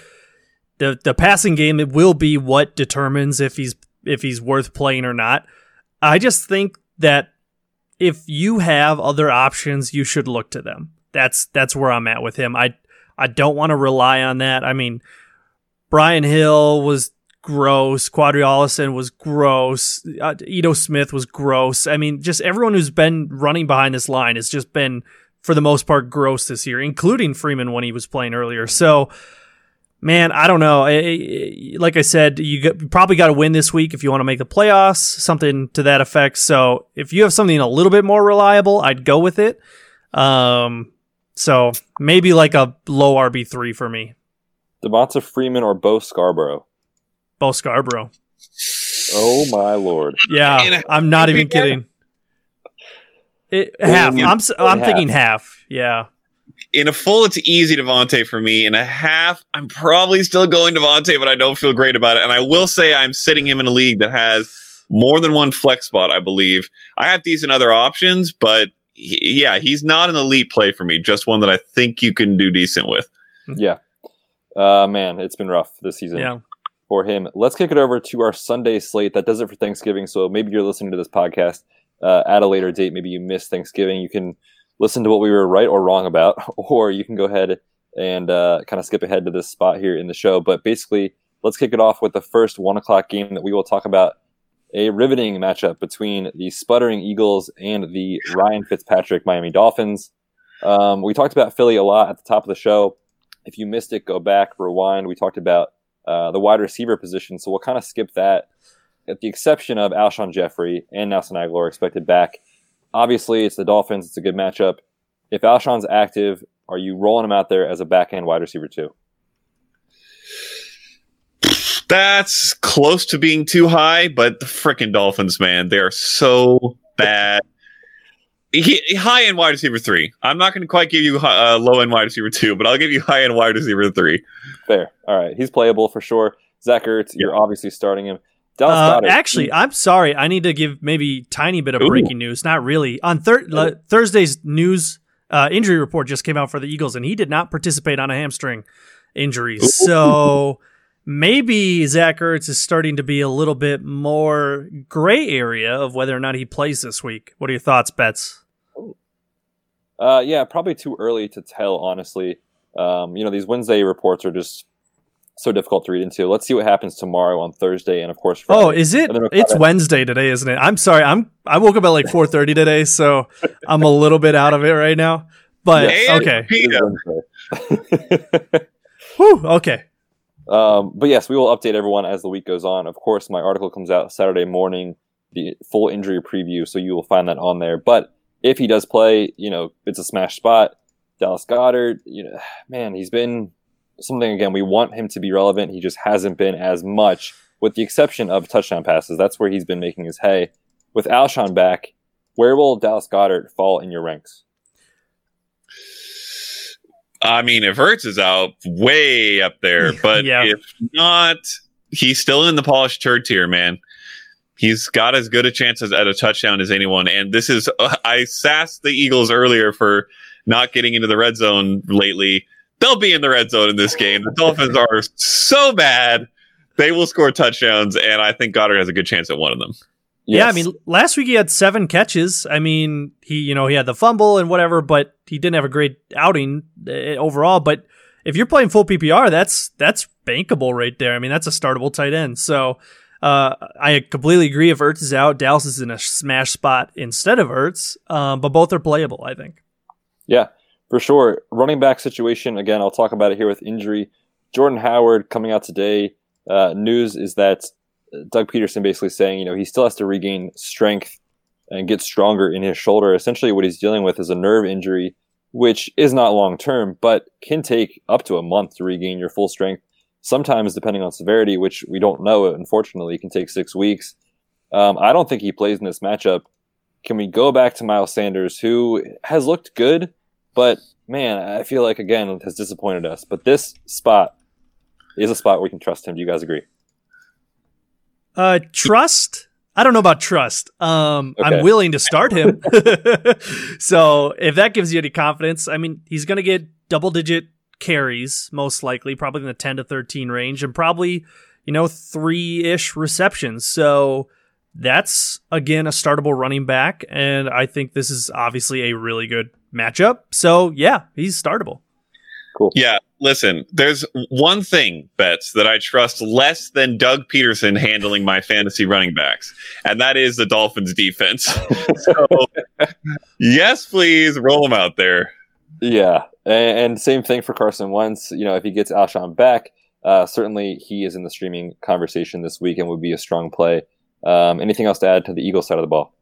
the the passing game it will be what determines if he's if he's worth playing or not. I just think that if you have other options, you should look to them. That's that's where I'm at with him. I I don't want to rely on that. I mean, Brian Hill was gross. Qadree Ollison was gross. Uh, Ito Smith was gross. I mean, just everyone who's been running behind this line has just been, for the most part, gross this year, including Freeman when he was playing earlier. So man, I don't know. like I said, you probably got to win this week if you want to make the playoffs, something to that effect. So if you have something a little bit more reliable, I'd go with it. Um, so maybe like a low RB three for me. Devonta Freeman or Bo Scarborough? Bo Scarborough. Oh my lord! Yeah, I'm not even kidding. It, half. I'm I'm half. thinking half. Yeah in a full, it's easy Devonta for me. In a half, I'm probably still going Devonta, but I don't feel great about it. And I will say I'm sitting him in a league that has more than one flex spot, I believe. I have decent other options, but he, yeah, he's not an elite play for me. Just one that I think you can do decent with. Yeah. Uh, man, it's been rough this season. Yeah. For him, let's kick it over to our Sunday slate. That does it for Thanksgiving. So maybe you're listening to this podcast uh, at a later date. Maybe you missed Thanksgiving. You can listen to what we were right or wrong about, [laughs] or you can go ahead and uh, kind of skip ahead to this spot here in the show. But basically, let's kick it off with the first one o'clock game that we will talk about a riveting matchup between the sputtering Eagles and the Ryan Fitzpatrick Miami Dolphins. Um, we talked about Philly a lot at the top of the show. If you missed it, go back, rewind. We talked about uh, the wide receiver position, so we'll kind of skip that. At the exception of Alshon Jeffery and Nelson Agholor expected back obviously it's the Dolphins. It's a good matchup. if Alshon's active, are you rolling him out there as a backhand wide receiver too? That's close to being too high, but the freaking Dolphins, man, they are so bad. He, high end wide receiver three. I'm not going to quite give you uh, low end wide receiver two, but I'll give you high end wide receiver three. Fair. All right, he's playable for sure. Zach Ertz, you're obviously starting him. Dallas Uh, Goedert, actually, I'm sorry. I need to give maybe tiny bit of Ooh. breaking news. Not really. On thir- Oh. le- Thursday's news uh, injury report just came out for the Eagles, and he did not participate on a hamstring injury. So maybe Zach Ertz is starting to be a little bit more gray area of whether or not he plays this week. What are your thoughts, Betz? Uh, yeah, probably too early to tell, honestly. Um, you know, these Wednesday reports are just so difficult to read into. Let's see what happens tomorrow on Thursday, and of course, Friday. Oh, is it? We'll It's kinda- Wednesday today, isn't it? I'm sorry. I'm I woke up at like 4:30 today, so I'm a little bit out of it right now. But And okay, It is Whew, okay. Um, but yes, we will update everyone as the week goes on. Of course, my article comes out Saturday morning, the full injury preview, so you will find that on there. But if he does play, you know, it's a smash spot. Dallas Goedert, you know, [sighs] man, he's been something again. We want him to be relevant. He just hasn't been as much, with the exception of touchdown passes. That's where he's been making his hay. With Alshon back, where will Dallas Goedert fall in your ranks? I mean, if Ertz is out, way up there. [laughs] But Yeah. if not, he's still in the polished third tier, man. He's got as good a chance as at a touchdown as anyone. And this is, uh, I sassed the Eagles earlier for not getting into the red zone lately. They'll be in the red zone in this game. The Dolphins are so bad. They will score touchdowns, and I think Goedert has a good chance at one of them. Yeah, I mean, last week he had seven catches. I mean, he you know he had the fumble and whatever, but he didn't have a great outing uh, overall. But if you're playing full PPR, that's that's bankable right there. I mean, that's a startable tight end. So uh, I completely agree. If Ertz is out, Dallas is in a smash spot instead of Ertz. Um, but both are playable, I think. Yeah, for sure. Running back situation, again, I'll talk about it here with injury. Jordan Howard coming out today. Uh, news is that Doug Pederson basically saying, you know, he still has to regain strength and get stronger in his shoulder. Essentially, what he's dealing with is a nerve injury, which is not long term, but can take up to a month to regain your full strength. Sometimes, depending on severity, which we don't know, unfortunately, can take six weeks. Um, I don't think he plays in this matchup. Can we go back to Miles Sanders, who has looked good, but man, I feel like again has disappointed us. But this spot is a spot we can trust him. Do you guys agree? Uh, trust. I don't know about trust. Um, Okay. I'm willing to start him. [laughs] so if that gives you any confidence, I mean, he's going to get double digit carries, most likely, probably in the 10 to 13 range, and probably, you know, three ish receptions. So that's, again, a startable running back. And I think this is obviously a really good matchup. So yeah, he's startable. Cool. Yeah, listen, there's one thing, Betz, that I trust less than Doug Pederson handling my fantasy running backs, and that is the Dolphins defense. [laughs] so, yes, please roll them out there. Yeah, and, and same thing for Carson Wentz. You know, if he gets Alshon back, uh, certainly he is in the streaming conversation this week and would be a strong play. Um, anything else to add to the Eagles side of the ball?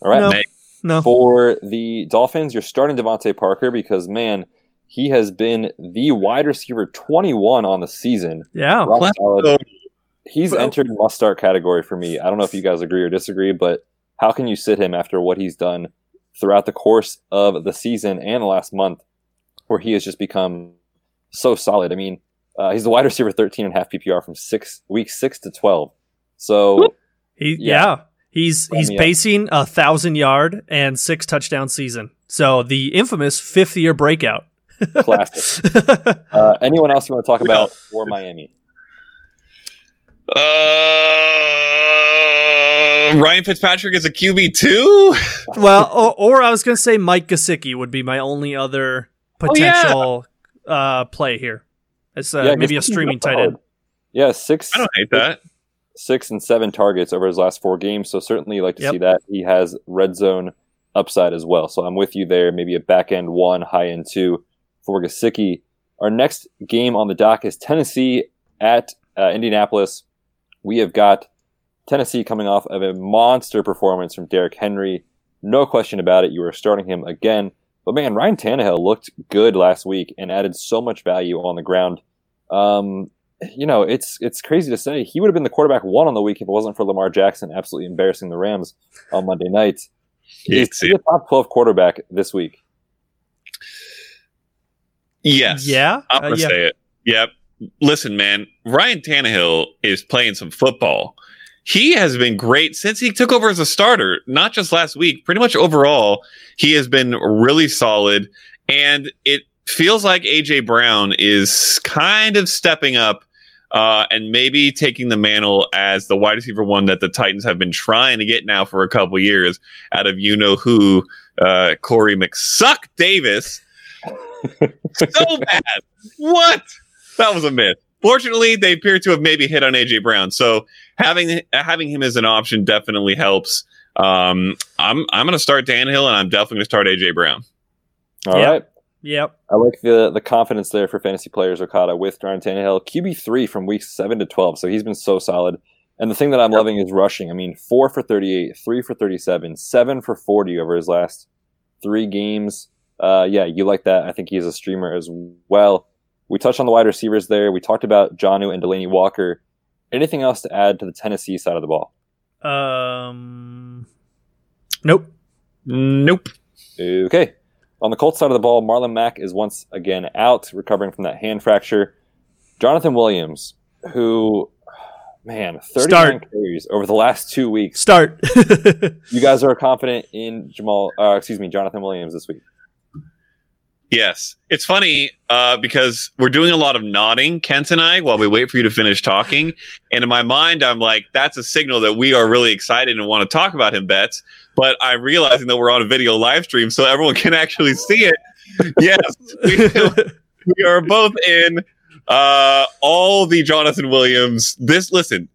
All right. No. Nick. No. For the Dolphins, you're starting DeVante Parker because man, he has been the wide receiver 21 on the season. Yeah. Rock Let's solid. go. He's Well- entered must start category for me. I don't know if you guys agree or disagree, but how can you sit him after what he's done throughout the course of the season and the last month, where he has just become so solid? I mean, uh, he's the wide receiver 13 and a half PPR from six week six to 12. So He, Yeah. yeah. He's he's pacing a thousand yard and six touchdown season. So the infamous fifth year breakout. classic. [laughs] Uh, anyone else you want to talk about for Miami? Uh, Ryan Fitzpatrick is a QB too. well, or, or I was going to say Mike Gesicki would be my only other Oh, yeah. potential uh, play here. It's uh, Yeah, maybe a streaming solid. tight end. Yeah, six. I don't hate that. Six and seven targets over his last four games. So certainly like to Yep. see that. He has red zone upside as well. So I'm with you there. Maybe a back end one, high end two for Gesicki. Our next game on the dock is Tennessee at uh, Indianapolis. We have got Tennessee coming off of a monster performance from Derrick Henry. no question about it. You were starting him again. But man, Ryan Tannehill looked good last week and added so much value on the ground. Um, you know, it's it's crazy to say he would have been the quarterback one on the week if it wasn't for Lamar Jackson absolutely embarrassing the Rams on Monday night. Is he a top twelve quarterback this week? Yes. Yeah. I'm gonna Uh, yeah. say it. Yep. Listen, man, Ryan Tannehill is playing some football. He has been great since he took over as a starter, not just last week, pretty much overall. He has been really solid. And it feels like AJ Brown is kind of stepping up uh, and maybe taking the mantle as the wide receiver one that the Titans have been trying to get now for a couple years out of you know who, uh, Corey McSuck Davis. [laughs] so bad. What? That was a myth. Fortunately, they appear to have maybe hit on AJ Brown. So having having him as an option definitely helps. Um, I'm I'm going to start Tannehill, and I'm definitely going to start AJ Brown. All right, Yeah. Yep. I like the the confidence there for fantasy players, Okada, with Ryan Tannehill. QB three from weeks seven to twelve, so he's been so solid. And the thing that I'm loving is rushing. I mean, four for thirty eight, three for thirty seven, seven for forty over his last three games. Uh, yeah, you like that. I think he's a streamer as well. We touched on the wide receivers there. We talked about Jonnu and Delanie Walker. Anything else to add to the Tennessee side of the ball? Um. Nope. Nope. Okay. On the Colts side of the ball, Marlon Mack is once again out, recovering from that hand fracture. Jonathan Williams, who, man, 39 Start. carries over the last two weeks. Start. [laughs] You guys are confident in Jamal, uh, excuse me, Jonathan Williams this week. Yes, it's funny uh, because we're doing a lot of nodding, Kent and I, while we wait for you to finish talking. And in my mind, I'm like, that's a signal that we are really excited and want to talk about him, Betz. But I'm realizing that we're on a video live stream, so everyone can actually see it. Yes, we, [laughs] we are both in uh, all the Jonathan Williams. This listen,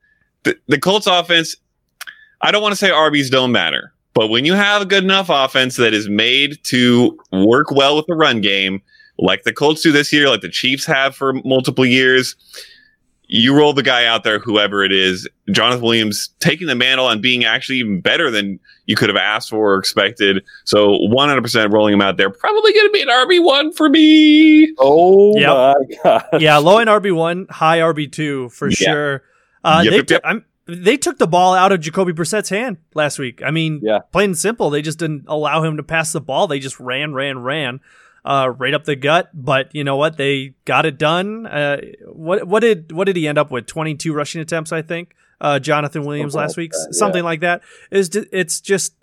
the, the Colts offense. I don't want to say RBs don't matter, but when you have a good enough offense that is made to work well with the run game, like the Colts do this year, like the Chiefs have for multiple years, you roll the guy out there, whoever it is. Jonathan Williams taking the mantle and being actually even better than you could have asked for or expected. So 100% rolling him out there. Probably going to be an RB1 for me. Oh Yep. my god! yeah, low end RB one, high RB two for Yeah. sure. Uh, Yep, they, yep, took- yep. I'm, they took the ball out of Jacoby Brissett's hand last week. I mean, Yeah. plain and simple, they just didn't allow him to pass the ball. They just ran, ran, ran, uh, right up the gut. But you know what? They got it done. Uh, what what did what did he end up with? Twenty two rushing attempts, I think. Uh, Jonathan Williams last week, that, yeah. something like that. Is it's just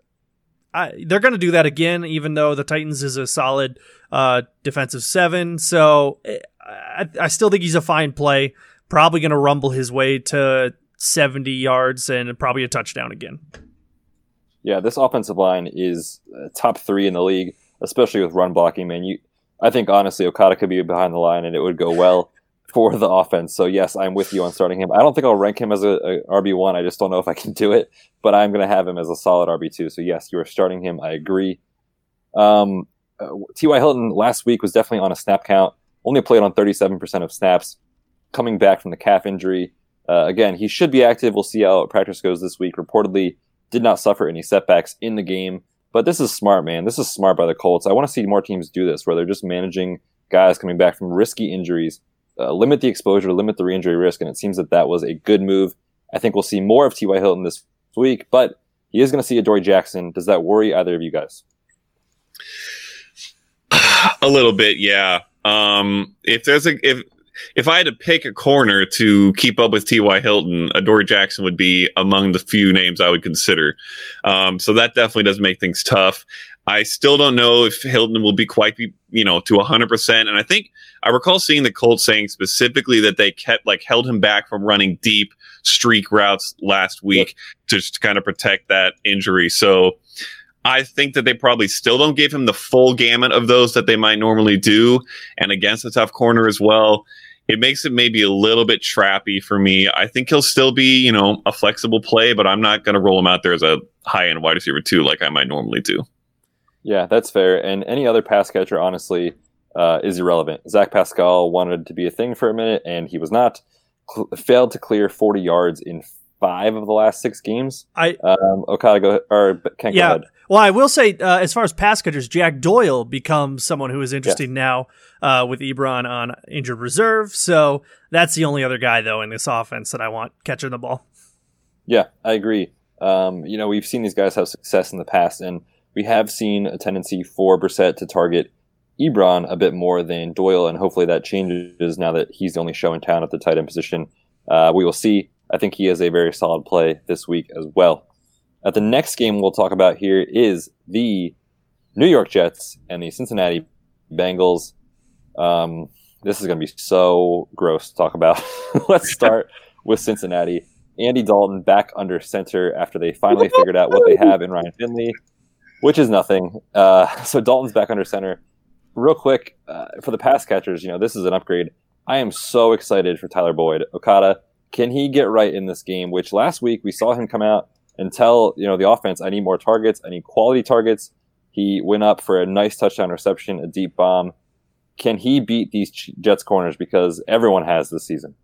I, they're going to do that again, even though the Titans is a solid uh, defensive seven. So eh, I, I still think he's a fine play. Probably going to rumble his way to 70 yards and probably a touchdown again. Yeah, this offensive line is uh, top three in the league, especially with run blocking. Man, you, I think honestly, Okada could be behind the line and it would go well [laughs] for the offense. So yes, I'm with you on starting him. I don't think I'll rank him as a, a RB one. I just don't know if I can do it, but I'm going to have him as a solid RB two. So yes, you are starting him. I agree. Um, uh, T.Y. Hilton last week was definitely on a snap count. Only played on 37% of snaps. Coming back from the calf injury. Uh, again, he should be active. We'll see how practice goes this week. Reportedly, did not suffer any setbacks in the game. But this is smart, man. This is smart by the Colts. I want to see more teams do this, where they're just managing guys coming back from risky injuries, uh, limit the exposure, limit the re-injury risk, and it seems that that was a good move. I think we'll see more of T.Y. Hilton this week, but he is going to see Adoree Jackson. Does that worry either of you guys? [sighs] A little bit, yeah. Um, if there's a if if I had to pick a corner to keep up with T.Y. Hilton, Adoree Jackson would be among the few names I would consider. Um, so that definitely does make things tough. I still don't know if Hilton will be quite, you know, to 100%. And I think I recall seeing the Colts saying specifically that they kept, like, held him back from running deep streak routes last week just to kind of protect that injury. So I think that they probably still don't give him the full gamut of those that they might normally do. And against a tough corner as well, it makes it maybe a little bit trappy for me. I think he'll still be, you know, a flexible play, but I'm not going to roll him out there as a high end wide receiver too, like I might normally do. Yeah, that's fair. And any other pass catcher, honestly, uh, is irrelevant. Zach Pascal wanted to be a thing for a minute, and he was not. Failed to clear 40 yards in five of the last six games. I um, Okada go or Kent yeah. go ahead. Well, I will say, uh, as far as pass catchers, Jack Doyle becomes someone who is interesting now uh, with Ebron on injured reserve. So that's the only other guy, though, in this offense that I want catching the ball. Yeah, I agree. Um, you know, we've seen these guys have success in the past, and we have seen a tendency for Brissett to target Ebron a bit more than Doyle, and hopefully that changes now that he's the only show in town at the tight end position. Uh, we will see. I think he is a very solid play this week as well. At the next game we'll talk about here is the New York Jets and the Cincinnati Bengals. Um, this is going to be so gross to talk about. [laughs] Let's [laughs] start with Cincinnati. Andy Dalton back under center after they finally figured out what they [laughs] have in Ryan Finley, which is nothing. Uh, so Dalton's back under center. Real quick, uh, for the pass catchers, you know, this is an upgrade. I am so excited for Tyler Boyd. Okada, can he get right in this game? Which last week we saw him come out and tell, you know, the offense, I need more targets. I need quality targets. He went up for a nice touchdown reception, a deep bomb. Can he beat these Jets corners? Because everyone has this season.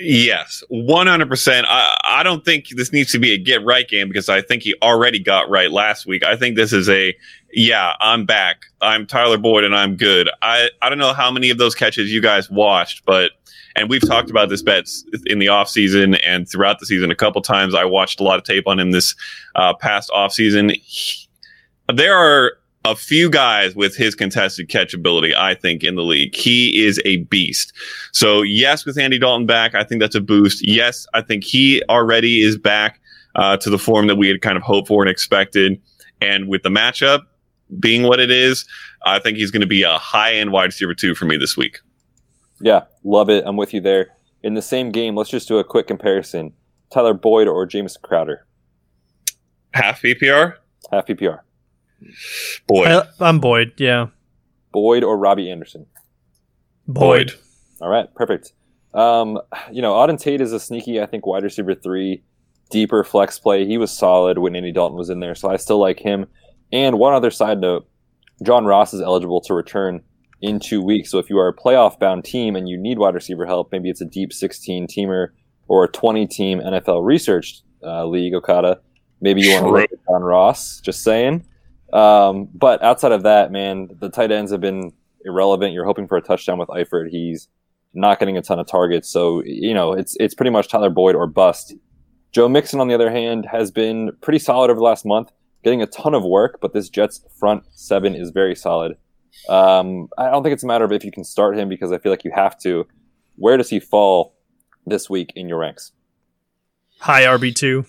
Yes, 100%. I, I don't think this needs to be a get right game because I think he already got right last week. I think this is a, yeah, I'm back. I'm Tyler Boyd and I'm good. I, I don't know how many of those catches you guys watched, but, and we've talked about this Betz in the offseason and throughout the season a couple times. I watched a lot of tape on him this uh, past offseason. There are a few guys with his contested catch ability, I think, in the league. He is a beast. So, yes, with Andy Dalton back, I think that's a boost. Yes, I think he already is back uh, to the form that we had kind of hoped for and expected. And with the matchup being what it is, I think he's going to be a high end wide receiver two for me this week. Yeah, love it. I'm with you there. In the same game, let's just do a quick comparison Tyler Boyd or James Crowder? Half PPR? Half PPR. Boyd. I, I'm Boyd. Yeah. Boyd or Robbie Anderson? Boyd. Boyd. All right, perfect. Um, you know, Auden Tate is a sneaky, I think, wide receiver three, deeper flex play. He was solid when Andy Dalton was in there, so I still like him. And one other side note John Ross is eligible to return in two weeks. So if you are a playoff bound team and you need wide receiver help, maybe it's a deep 16 teamer or a 20 team NFL research uh, league, Okada. Maybe you want to look at John Ross, just saying. Um, but outside of that, man, the tight ends have been irrelevant. You're hoping for a touchdown with Eifert. He's not getting a ton of targets. So, you know, it's it's pretty much Tyler Boyd or bust. Joe Mixon, on the other hand, has been pretty solid over the last month, getting a ton of work, but this Jets front seven is very solid. Um, I don't think it's a matter of if you can start him because I feel like you have to. Where does he fall this week in your ranks? High RB2.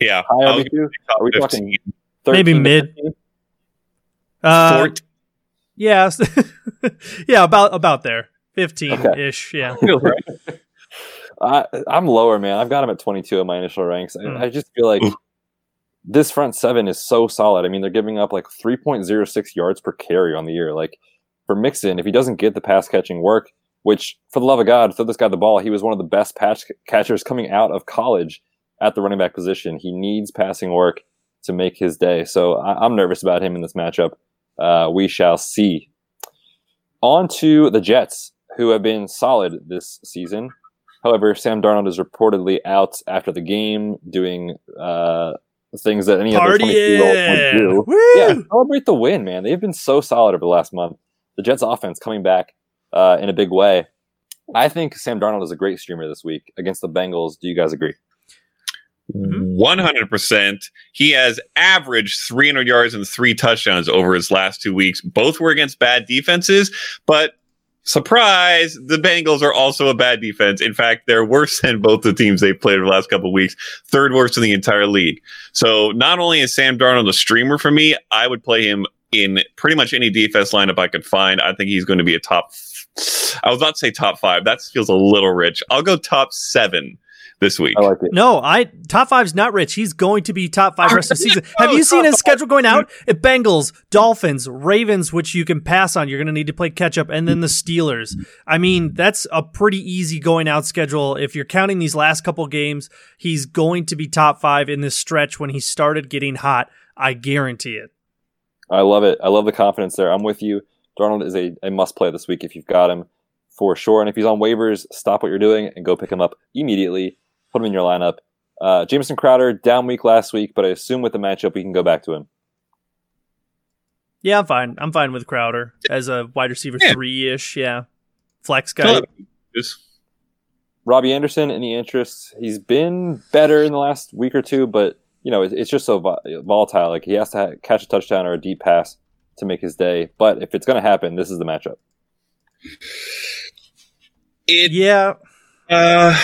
Yeah. High I'll RB2? give you top Are we 15. talking Maybe 13 to mid. 15? Uh, 14. yeah. [laughs] yeah, about about there. 15 ish. Yeah. [laughs] [laughs] I, I'm lower, man. I've got him at 22 in my initial ranks. I, Hmm. I just feel like Oof. This front seven is so solid. I mean, they're giving up like 3.06 yards per carry on the year. Like for Mixon, if he doesn't get the pass catching work, which for the love of God, throw this guy the ball. He was one of the best patch catchers coming out of college at the running back position. He needs passing work to make his day. So I, I'm nervous about him in this matchup. Uh, we shall see. On to the Jets, who have been solid this season. However, Sam Darnold is reportedly out after the game doing uh, things that any other 22 year old would do. Woo! Yeah, celebrate the win, man. They've been so solid over the last month. The Jets offense coming back uh, in a big way. I think Sam Darnold is a great streamer this week against the Bengals. Do you guys agree? One hundred percent. He has averaged three hundred yards and three touchdowns over his last two weeks. Both were against bad defenses, but surprise, the Bengals are also a bad defense. In fact, they're worse than both the teams they've played over the last couple of weeks. Third worst in the entire league. So not only is Sam Darnold a streamer for me, I would play him in pretty much any defense lineup I could find. I think he's going to be a top. I was about to say top five. That feels a little rich. I'll go top seven this week. I like it. No, I top five's not rich. He's going to be top five rest of the season. Have you seen his schedule going out? [laughs] It Bengals, Dolphins, Ravens, which you can pass on. You're going to need to play catch up, and then the Steelers. I mean, that's a pretty easy going out schedule. If you're counting these last couple games, he's going to be top five in this stretch when he started getting hot. I guarantee it. I love it. I love the confidence there. I'm with you. Darnold is a, a must play this week if you've got him for sure. And if he's on waivers, stop what you're doing and go pick him up immediately. Put him in your lineup. Uh, Jamison Crowder down week last week, but I assume with the matchup we can go back to him. Yeah, I'm fine. I'm fine with Crowder as a wide receiver Yeah. three ish. Yeah, flex guy. Robbie Anderson, any interest? He's been better in the last week or two, but you know it, it's just so volatile. Like he has to catch a touchdown or a deep pass to make his day. But if it's going to happen, this is the matchup. It, Yeah, uh,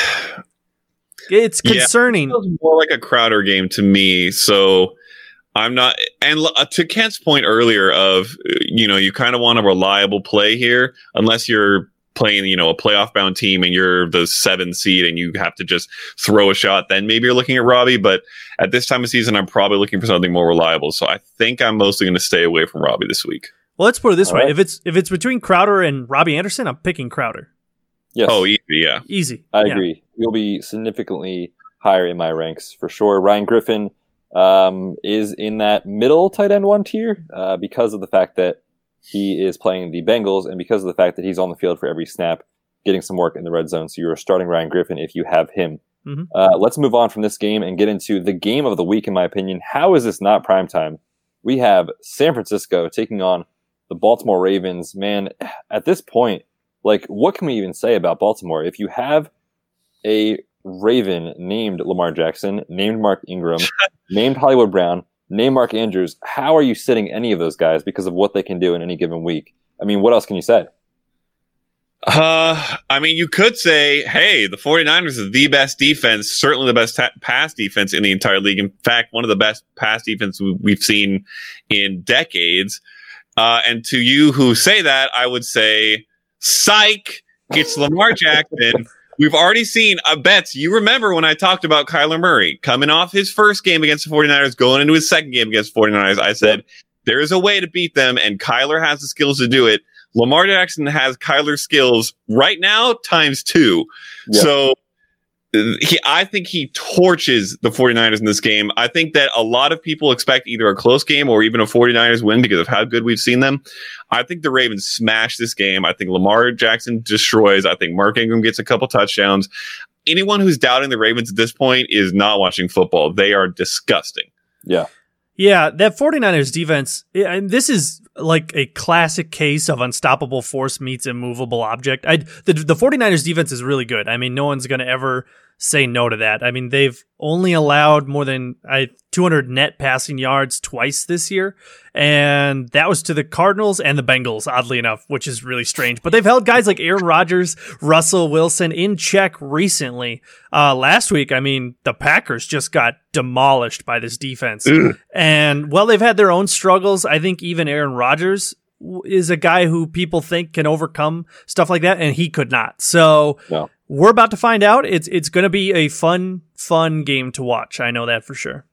it's Yeah. concerning. feels more like a Crowder game to me. So I'm not. And uh, to Kent's point earlier of you know you kind of want a reliable play here, unless you're playing you know a playoff bound team and you're the seven seed and you have to just throw a shot. Then maybe you're looking at Robbie. But at this time of season, I'm probably looking for something more reliable. So I think I'm mostly going to stay away from Robbie this week. Well, let's put it this All way: right. if it's if it's between Crowder and Robbie Anderson, I'm picking Crowder. Yes. Oh, easy, yeah. Easy. I Yeah. agree. You'll be significantly higher in my ranks for sure. Ryan Griffin um, is in that middle tight end one tier uh, because of the fact that he is playing the Bengals and because of the fact that he's on the field for every snap, getting some work in the red zone. So you're starting Ryan Griffin if you have him. Mhm. Uh, let's move on from this game and get into the game of the week, in my opinion. How is this not prime time? We have San Francisco taking on the Baltimore Ravens. Man, at this point, like, what can we even say about Baltimore? If you have a Raven named Lamar Jackson, named Mark Ingram, [laughs] named Hollywood Brown, named Mark Andrews, how are you sitting any of those guys because of what they can do in any given week? I mean, what else can you say? Uh, I mean, you could say, hey, the 49ers are the best defense, certainly the best ta- pass defense in the entire league. In fact, one of the best pass defense we- we've seen in decades. Uh, and to you who say that, I would say, psych, it's Lamar Jackson. We've already seen, I bet you remember when I talked about Kyler Murray coming off his first game against the 49ers, going into his second game against the 49ers. I said, there is a way to beat them, and Kyler has the skills to do it. Lamar Jackson has Kyler's skills right now times two. Yeah. So uh, he, I think he torches the 49ers in this game. I think that a lot of people expect either a close game or even a 49ers win because of how good we've seen them. I think the Ravens smash this game. I think Lamar Jackson destroys. I think Mark Ingram gets a couple touchdowns. Anyone who's doubting the Ravens at this point is not watching football. They are disgusting. Yeah. Yeah, that 49ers defense, I- and this is like a classic case of unstoppable force meets immovable object. I the, the 49ers defense is really good. I mean, no one's going to ever say no to that. I mean, they've only allowed more than I 200 net passing yards twice this year, and that was to the Cardinals and the Bengals, oddly enough, which is really strange. But they've held guys like Aaron Rodgers, Russell Wilson in check recently. Uh, last week, I mean, the Packers just got demolished by this defense. And while they've had their own struggles, I think even Aaron Rodgers is a guy who people think can overcome stuff like that, and he could not. So No. we're about to find out. It's it's going to be a fun, fun game to watch. I know that for sure.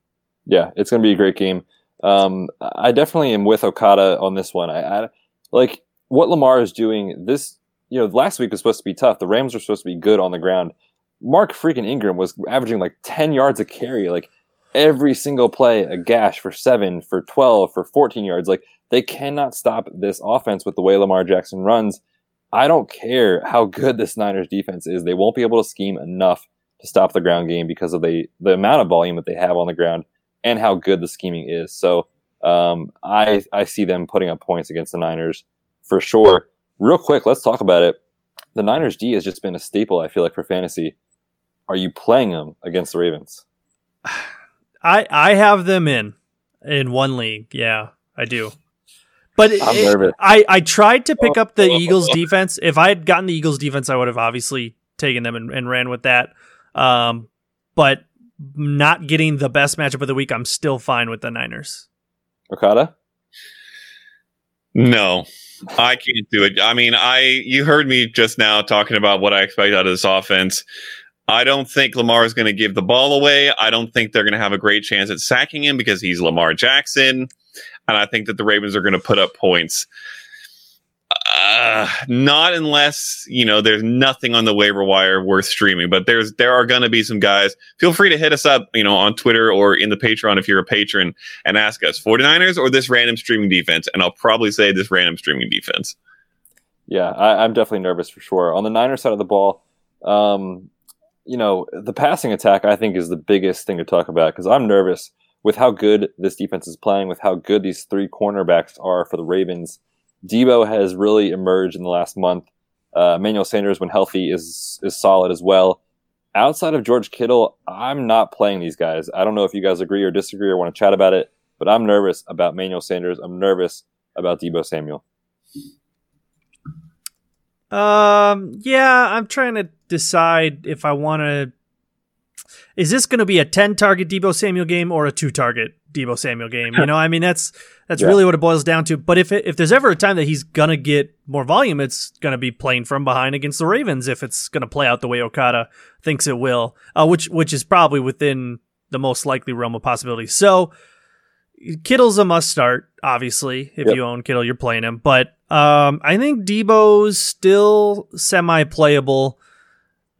Yeah, it's going to be a great game. Um, I definitely am with Okada on this one. I, I like what Lamar is doing. This, you know, last week was supposed to be tough. The Rams were supposed to be good on the ground. Mark freaking Ingram was averaging like 10 yards a carry, like every single play, a gash for seven, for 12, for 14 yards. Like they cannot stop this offense with the way Lamar Jackson runs. I don't care how good this Niners defense is. They won't be able to scheme enough to stop the ground game because of the, the amount of volume that they have on the ground and how good the scheming is. So um, I I see them putting up points against the Niners for sure. Real quick, let's talk about it. The Niners D has just been a staple. I feel like for fantasy. Are you playing them against the Ravens? [sighs] I I have them in in one league. Yeah, I do. But it-. I I tried to pick up the [laughs] Eagles defense. If I had gotten the Eagles defense, I would have obviously taken them and, and ran with that. Um, but not getting the best matchup of the week, I'm still fine with the Niners. Okada? No, I can't do it. I mean, I you heard me just now talking about what I expect out of this offense. I don't think Lamar is going to give the ball away. I don't think they're going to have a great chance at sacking him because he's Lamar Jackson, and I think that the Ravens are going to put up points. Uh, not unless you know there's nothing on the waiver wire worth streaming. But there's there are going to be some guys. Feel free to hit us up, you know, on Twitter or in the Patreon if you're a patron, and ask us 49ers or this random streaming defense. And I'll probably say this random streaming defense. Yeah, I, I'm definitely nervous for sure. On the Niners side of the ball, um, you know, the passing attack I think is the biggest thing to talk about because I'm nervous with how good this defense is playing, with how good these three cornerbacks are for the Ravens. Deebo has really emerged in the last month. Uh, Emmanuel Sanders, when healthy, is is solid as well. Outside of George Kittle, I'm not playing these guys. I don't know if you guys agree or disagree or want to chat about it, but I'm nervous about Emmanuel Sanders. I'm nervous about Deebo Samuel. Um, yeah, I'm trying to decide if I want to. Is this going to be a 10 target Deebo Samuel game or a two target Deebo Samuel game? [laughs] You know, I mean, that's that's yeah. really what it boils down to. But if it, if there's ever a time that he's gonna get more volume, it's gonna be playing from behind against the Ravens. If it's gonna play out the way Okada thinks it will, uh, which which is probably within the most likely realm of possibility. So Kittle's a must start, obviously. If yep. you own Kittle, you're playing him. But um, I think Deebo's still semi playable.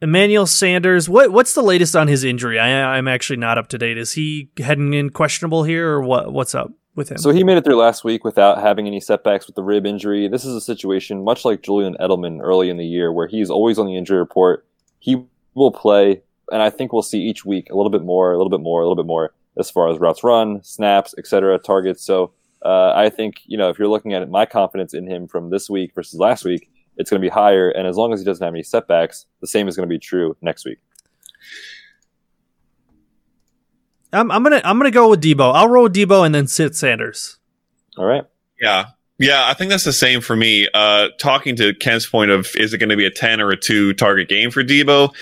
Emmanuel Sanders, what what's the latest on his injury? I, I'm actually not up to date. Is he heading in questionable here, or what? What's up with him? So he made it through last week without having any setbacks with the rib injury. This is a situation much like Julian Edelman early in the year, where he's always on the injury report. He will play, and I think we'll see each week a little bit more, a little bit more, a little bit more as far as routes run, snaps, etc., targets. So uh, I think you know if you're looking at it, my confidence in him from this week versus last week, it's going to be higher. And as long as he doesn't have any setbacks, the same is going to be true next week. I'm, I'm gonna I'm gonna go with Deebo. I'll roll Deebo and then sit Sanders. All right. Yeah. Yeah, I think that's the same for me. Uh, talking to Kent's point of is it going to be a 10 or a 2 target game for Deebo?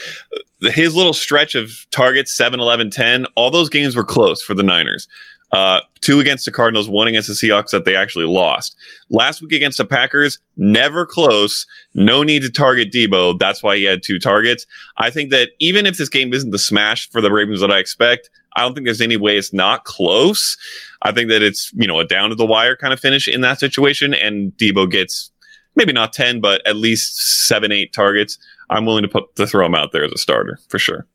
His little stretch of targets, 7, 11, 10, all those games were close for the Niners. Uh, two against the Cardinals, one against the Seahawks that they actually lost. Last week against the Packers, never close. No need to target Deebo. That's why he had two targets. I think that even if this game isn't the smash for the Ravens that I expect, I don't think there's any way it's not close. I think that it's, you know, a down to the wire kind of finish in that situation. And Deebo gets maybe not 10, but at least seven, eight targets. I'm willing to put to throw him out there as a starter for sure.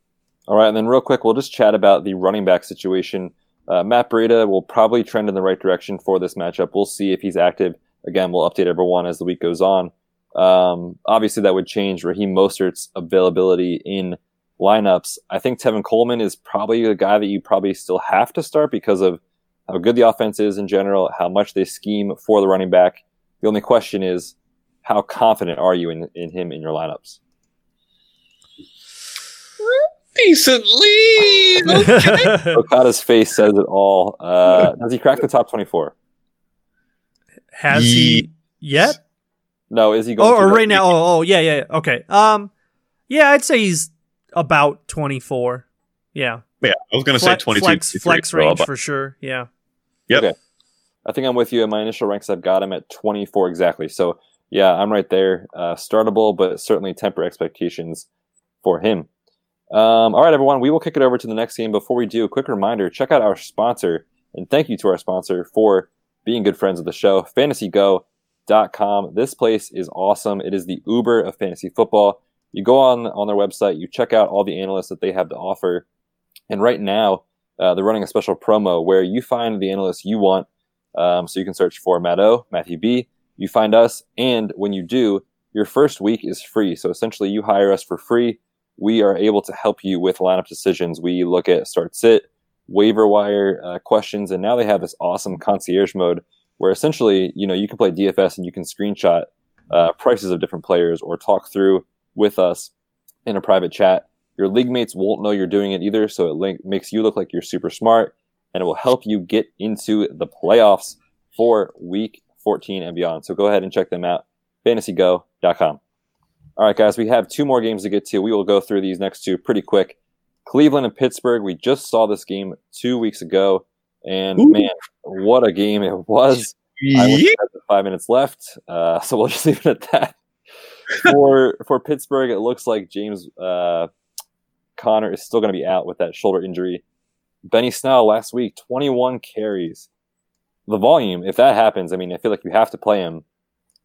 All right. And then real quick, we'll just chat about the running back situation. Uh, Matt Breida will probably trend in the right direction for this matchup. We'll see if he's active. Again, we'll update everyone as the week goes on. Um, obviously, that would change Raheem Mostert's availability in lineups. I think Tevin Coleman is probably the guy that you probably still have to start because of how good the offense is in general, how much they scheme for the running back. The only question is, how confident are you in, in him in your lineups? Decently. [laughs] Okay. Okada's face says it all. Uh, has he cracked the top 24? Has he yet? No, is he going? Oh, or right now? Oh, oh, yeah, yeah. Okay. Um, yeah, I'd say he's about 24. Yeah. Yeah, I was going to say 22. Flex, flex range for sure. Yeah. Yep. Okay. I think I'm with you. In my initial ranks, I've got him at 24 exactly. So yeah, I'm right there. Uh, startable, but certainly temper expectations for him. Um, all right, everyone, we will kick it over to the next game. Before we do, a quick reminder check out our sponsor, and thank you to our sponsor for being good friends of the show, fantasygo.com. This place is awesome. It is the Uber of fantasy football. You go on, on their website, you check out all the analysts that they have to offer. And right now, uh, they're running a special promo where you find the analysts you want. Um, so you can search for Matt O, Matthew B. You find us, and when you do, your first week is free. So essentially, you hire us for free we are able to help you with lineup decisions. We look at start sit, waiver wire uh, questions, and now they have this awesome concierge mode where essentially, you know, you can play DFS and you can screenshot uh, prices of different players or talk through with us in a private chat. Your league mates won't know you're doing it either, so it link- makes you look like you're super smart, and it will help you get into the playoffs for Week 14 and beyond. So go ahead and check them out, fantasygo.com. All right, guys, we have two more games to get to. We will go through these next two pretty quick. Cleveland and Pittsburgh. We just saw this game two weeks ago, and Ooh. man, what a game it was! Yeah. five minutes left, uh, [laughs] so we'll just leave it at that. for for Pittsburgh, it looks like James uh, Conner is still going to be out with that shoulder injury. Benny Snell last week, 21 carries. The volume, if that happens, I mean, I feel like you have to play him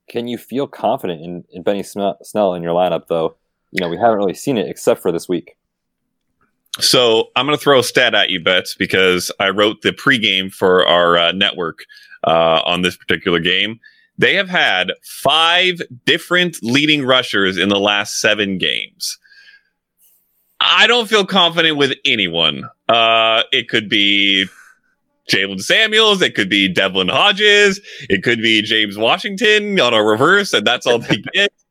can you feel confident in, in Benny Snell in your lineup, though? You know, we haven't really seen it except for this week. So I'm going to throw a stat at you, Betz, because I wrote the pregame for our uh, network uh, on this particular game. They have had five different leading rushers in the last seven games. I don't feel confident with anyone. Uh, it could be Jaylen Samuels. It could be Devlin Hodges. It could be James Washington on a reverse, and that's all they get. [laughs]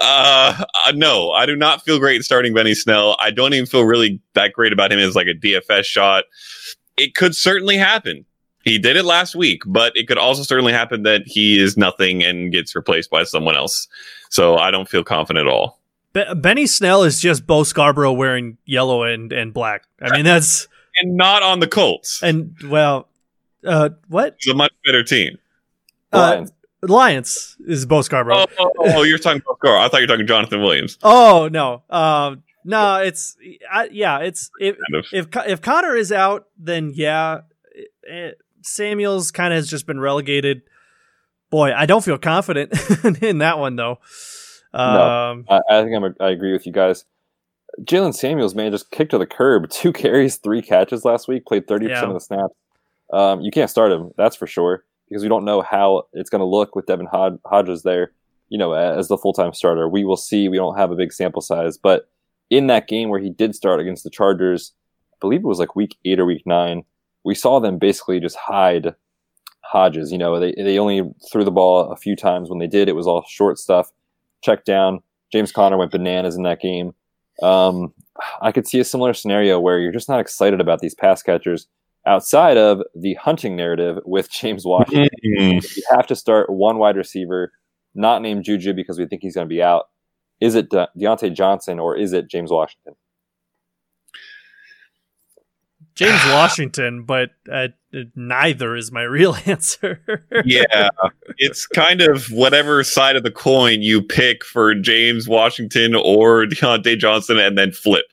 Uh, uh, no, I do not feel great starting Benny Snell. I don't even feel really that great about him as like a DFS shot. It could certainly happen. He did it last week, but it could also certainly happen that he is nothing and gets replaced by someone else. So I don't feel confident at all. Be- Benny Snell is just Bo Scarborough wearing yellow and, and black. I mean, that's And not on the Colts. and well, uh, what It's a much better team. Uh, Lions. Lions is Bo Scarborough? Oh, oh, oh, you're talking about Gar. I thought you were talking Jonathan Williams. Oh no, um, no, it's I, yeah, it's if Kind of. if if Conner is out, then yeah, eh, Samuels kind of has just been relegated. Boy, I don't feel confident [laughs] in that one though. Um, I, I think I'm a, I agree with you guys. Jaylen Samuels, man, just kicked to the curb. [laughs] Two carries, three catches last week. Played thirty Yeah. percent of the snaps. Um, you can't start him, that's for sure, because we don't know how it's going to look with Devin Hod- Hodges there. You know, as the full time starter, we will see. We don't have a big sample size, but in that game where he did start against the Chargers, I believe it was like week eight or week nine, we saw them basically just hide Hodges. You know, they they only threw the ball a few times. When they did, it was all short stuff, check down. James Conner went bananas in that game. Um, I could see a similar scenario where you're just not excited about these pass catchers outside of the hunting narrative with [laughs] James Washington. Mm. you have to start one wide receiver, not named Juju because we think he's going to be out. Is it De- Diontae Johnson or is it James Washington? James [laughs] Washington, but uh, neither is my real [laughs] answer. yeah, it's kind of whatever side of the coin you pick for James Washington or Diontae Johnson, and then flip.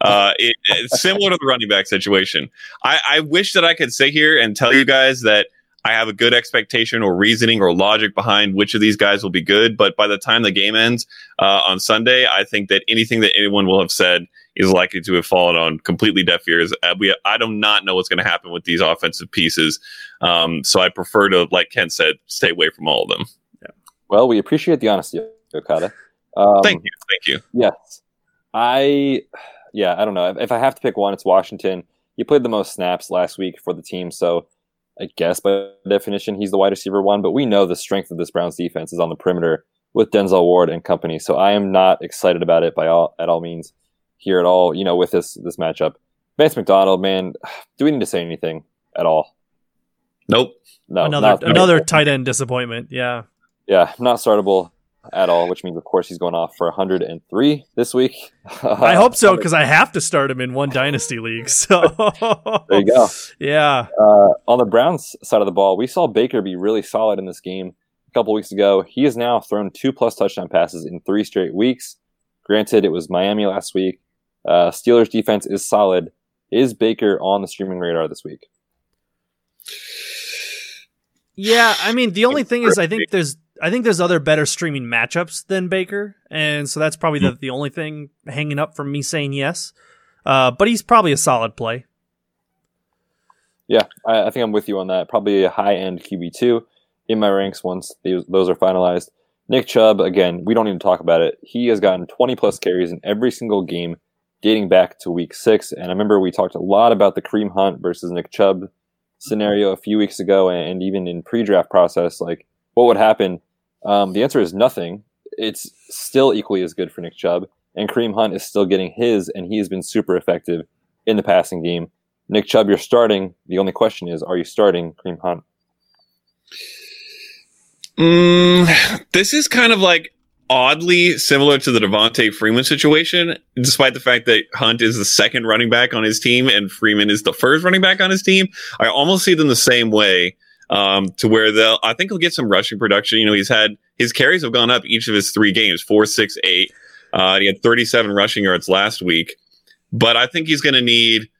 Uh, it, it's similar to the running back situation. I, I wish that I could sit here and tell you guys that I have a good expectation or reasoning or logic behind which of these guys will be good. But by the time the game ends uh, on Sunday, I think that anything that anyone will have said is likely to have fallen on completely deaf ears. Uh, we, I do not know what's going to happen with these offensive pieces. Um, so I prefer to, like Ken said, stay away from all of them. Yeah. Well, we appreciate the honesty, Okada. Um, Thank you. Thank you. Yes. I, yeah, I don't know. If, if I have to pick one, it's Washington. He played the most snaps last week for the team, so I guess by definition he's the wide receiver one. But we know the strength of this Browns defense is on the perimeter with Denzel Ward and company. So I am not excited about it by all at all means here at all. You know, with this this matchup, Vance McDonald, man, [sighs] do we need to say anything at all? Nope. No, another not- another tight end disappointment. Yeah. yeah, not startable at all. Which means, of course, he's going off for 103 this week. [laughs] I hope so because I have to start him in one dynasty league. [laughs] So There you go. Yeah. Uh, on the Browns side of the ball, we saw Baker be really solid in this game a couple weeks ago. He has now thrown two plus touchdown passes in three straight weeks. Granted, it was Miami last week. Uh, Steelers defense is solid. Is Baker on the streaming radar this week? Yeah, I mean the only thing is I think there's I think there's other better streaming matchups than Baker, and so that's probably the, the only thing hanging up from me saying yes. Uh, but he's probably a solid play. Yeah, I, I think I'm with you on that. Probably a high end QB two in my ranks once these, those are finalized. Nick Chubb, again, we don't need to talk about it. He has gotten 20 plus carries in every single game dating back to week six. And I remember we talked a lot about the Kareem Hunt versus Nick Chubb scenario a few weeks ago, and even in pre-draft process, like what would happen. Um, the answer is nothing. It's still equally as good for Nick Chubb, and Kareem Hunt is still getting his, and he has been super effective in the passing game. Nick Chubb, you're starting. The only question is, are you starting Kareem Hunt? Mm, this is kind of like oddly similar to the Devonta Freeman situation, despite the fact that Hunt is the second running back on his team and Freeman is the first running back on his team. I almost see them the same way. Um, to where they'll, I think he'll get some rushing production. You know, he's had his carries have gone up each of his three games, four, six, eight. Uh, he had 37 rushing yards last week, but I think he's going to need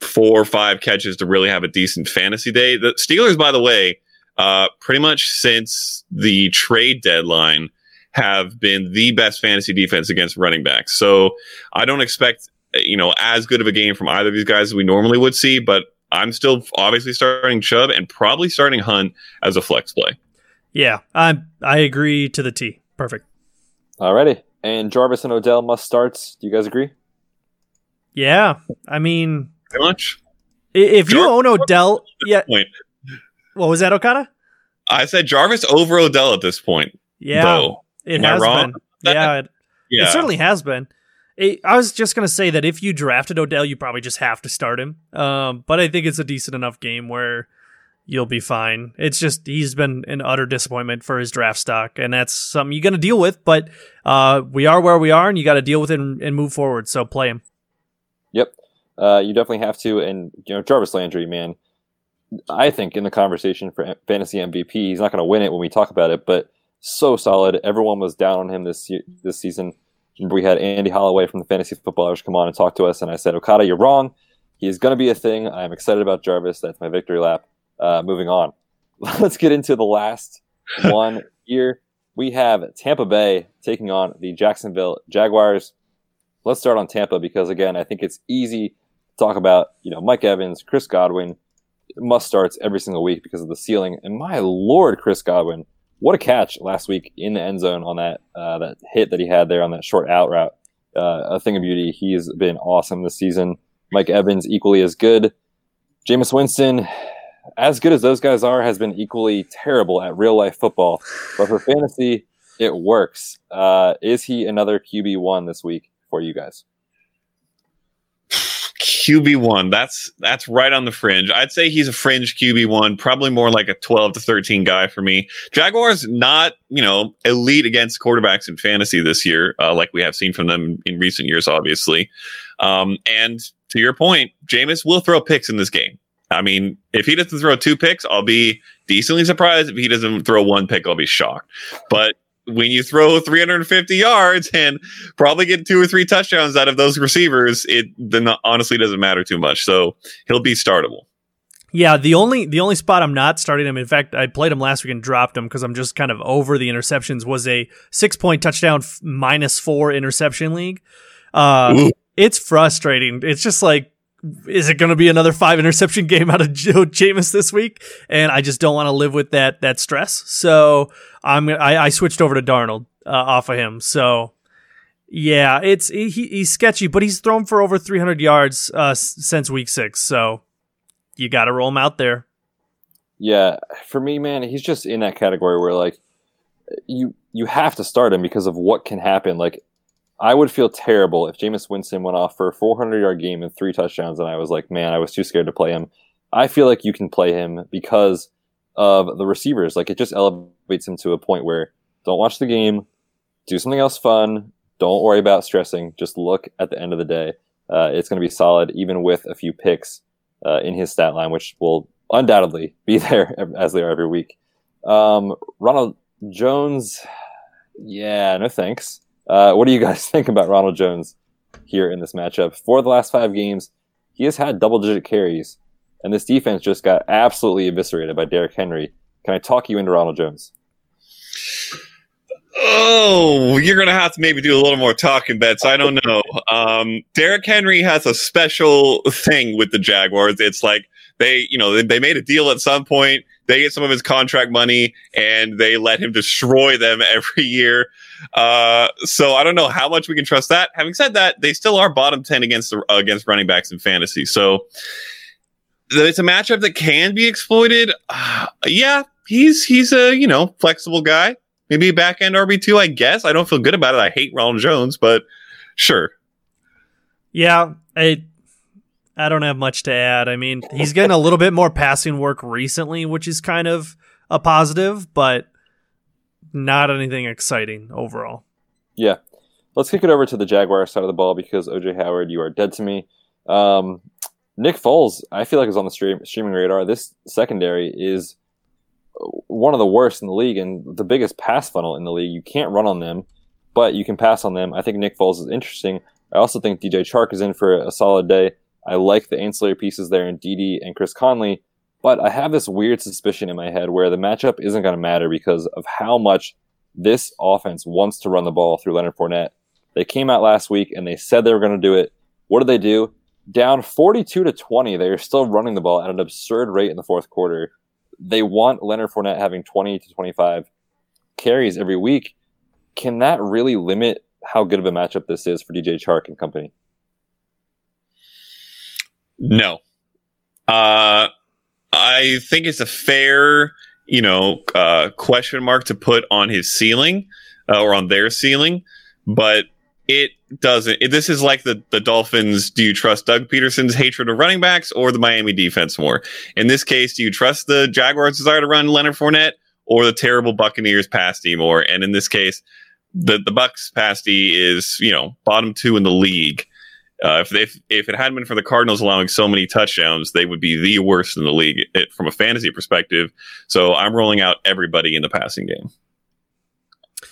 four or five catches to really have a decent fantasy day. The Steelers, by the way, uh, pretty much since the trade deadline, have been the best fantasy defense against running backs. So I don't expect you know as good of a game from either of these guys as we normally would see, but I'm still obviously starting Chubb and probably starting Hunt as a flex play. Yeah, I I agree to the T. Perfect. Alrighty. And Jarvis and Odell must starts. Do you guys agree? Yeah, I mean, Pretty much. if you Jar- own Odell, yeah. Point. What was that, Okada? I said Jarvis over Odell at this point. Yeah, Though. It Am I has wrong been. Yeah, it, Yeah. it certainly has been. It- I was just gonna say that if you drafted Odell, you probably just have to start him. Um, but I think it's a decent enough game where you'll be fine. It's just he's been an utter disappointment for his draft stock, and that's something you're gonna deal with. But uh, we are where we are, and you got to deal with it and, and move forward. So play him. Yep. Uh, you definitely have to. And, you know, Jarvis Landry, man, I think in the conversation for fantasy MVP, he's not going to win it when we talk about it, but so solid. Everyone was down on him this this season. We had Andy Holloway from the Fantasy Footballers come on and talk to us, and I said, Okada, you're wrong. He's going to be a thing. I'm excited about Jarvis. That's my victory lap. Uh, moving on. [laughs] Let's get into the last [laughs] one here. We have Tampa Bay taking on the Jacksonville Jaguars. Let's start on Tampa because again, I think it's easy to talk about, you know, Mike Evans, Chris Godwin, must starts every single week because of the ceiling. And my lord, Chris Godwin, what a catch last week in the end zone on that uh, that hit that he had there on that short out route. Uh, a thing of beauty. He's been awesome this season. Mike Evans equally as good. Jameis Winston, as good as those guys are, has been equally terrible at real life football. But for fantasy, it works. Uh, is he another QB one this week for you guys? QB one. That's that's right on the fringe. I'd say he's a fringe QB one, probably more like a twelve to thirteen guy for me. Jaguars not you know elite against quarterbacks in fantasy this year, uh, like we have seen from them in recent years, obviously. Um, and to your point, Jameis will throw picks in this game. I mean, if he doesn't throw two picks, I'll be decently surprised. If he doesn't throw one pick, I'll be shocked. But when you throw 350 yards and probably get two or three touchdowns out of those receivers, it then honestly doesn't matter too much. So he'll be startable. Yeah, the only the only spot I'm not starting him. In fact, I played him last week and dropped him because I'm just kind of over the interceptions. Was a six point touchdown f- minus four interception league. Uh, it's frustrating. It's just like, is it going to be another five interception game out of Joe [laughs] Jameis this week? And I just don't want to live with that that stress. So I'm I, I switched over to Darnold uh, off of him. So yeah, it's he, he's sketchy, but he's thrown for over 300 yards uh, since week six. So you got to roll him out there. Yeah, for me, man, he's just in that category where like you you have to start him because of what can happen. Like I would feel terrible if Jameis Winston went off for a 400 yard game and three touchdowns, and I was like, man, I was too scared to play him. I feel like you can play him because of the receivers. Like it just elevates him to a point where don't watch the game, do something else fun. Don't worry about stressing. Just look at the end of the day. Uh, it's going to be solid, even with a few picks uh, in his stat line, which will undoubtedly [laughs] be there as they are every week. Um, Ronald Jones, yeah, no thanks. Uh, what do you guys [laughs] think about Ronald Jones here in this matchup? For the last five games, he has had double digit carries, and this defense just got absolutely eviscerated by Derrick Henry. Can I talk you into Ronald Jones? Oh, you're gonna have to maybe do a little more talking Betz. I don't know. Um, Derrick Henry has a special thing with the Jaguars. It's like they, you know, they, they made a deal at some point. They get some of his contract money and they let him destroy them [laughs] every year. Uh, so I don't know how much we can trust that. Having said that, they still are bottom ten against the, against running backs in fantasy. So it's a matchup that can be exploited. Uh, yeah, he's he's a you know flexible guy. Maybe back end RB two, I guess. I don't feel good about it. I hate Ronald Jones, but sure. Yeah, I I don't have much to add. I mean, he's getting a little bit more passing work recently, which is kind of a positive, but not anything exciting overall. Yeah. Let's kick it over to the Jaguar side of the ball because OJ Howard, you are dead to me. Um, Nick Foles, I feel like is on the stream, streaming radar. This secondary is one of the worst in the league and the biggest pass funnel in the league. You can't run on them, but you can pass on them. I think Nick Foles is interesting. I also think DJ Chark is in for a solid day. I like the ancillary pieces there in DD and Chris Conley, but I have this weird suspicion in my head where the matchup isn't going to matter because of how much this offense wants to run the ball through Leonard Fournette. They came out last week and they said they were going to do it. What did they do? Down 42 to 20, they are still running the ball at an absurd rate in the fourth quarter. They want Leonard Fournette having 20 to 25 carries every week. Can that really limit how good of a matchup this is for DJ Chark and company? No. Uh, I think it's a fair, you know, uh, question mark to put on his ceiling uh, or on their ceiling, but it doesn't. It, this is like the the Dolphins. Do you trust Doug Pederson's hatred of running backs or the Miami defense more? In this case, do you trust the Jaguars' desire to run Leonard Fournette or the terrible Buccaneers pass D more? And in this case, the the Bucs pass D is you know bottom two in the league. Uh, if, if if it hadn't been for the Cardinals allowing so many touchdowns, they would be the worst in the league it, from a fantasy perspective. So I'm rolling out everybody in the passing game.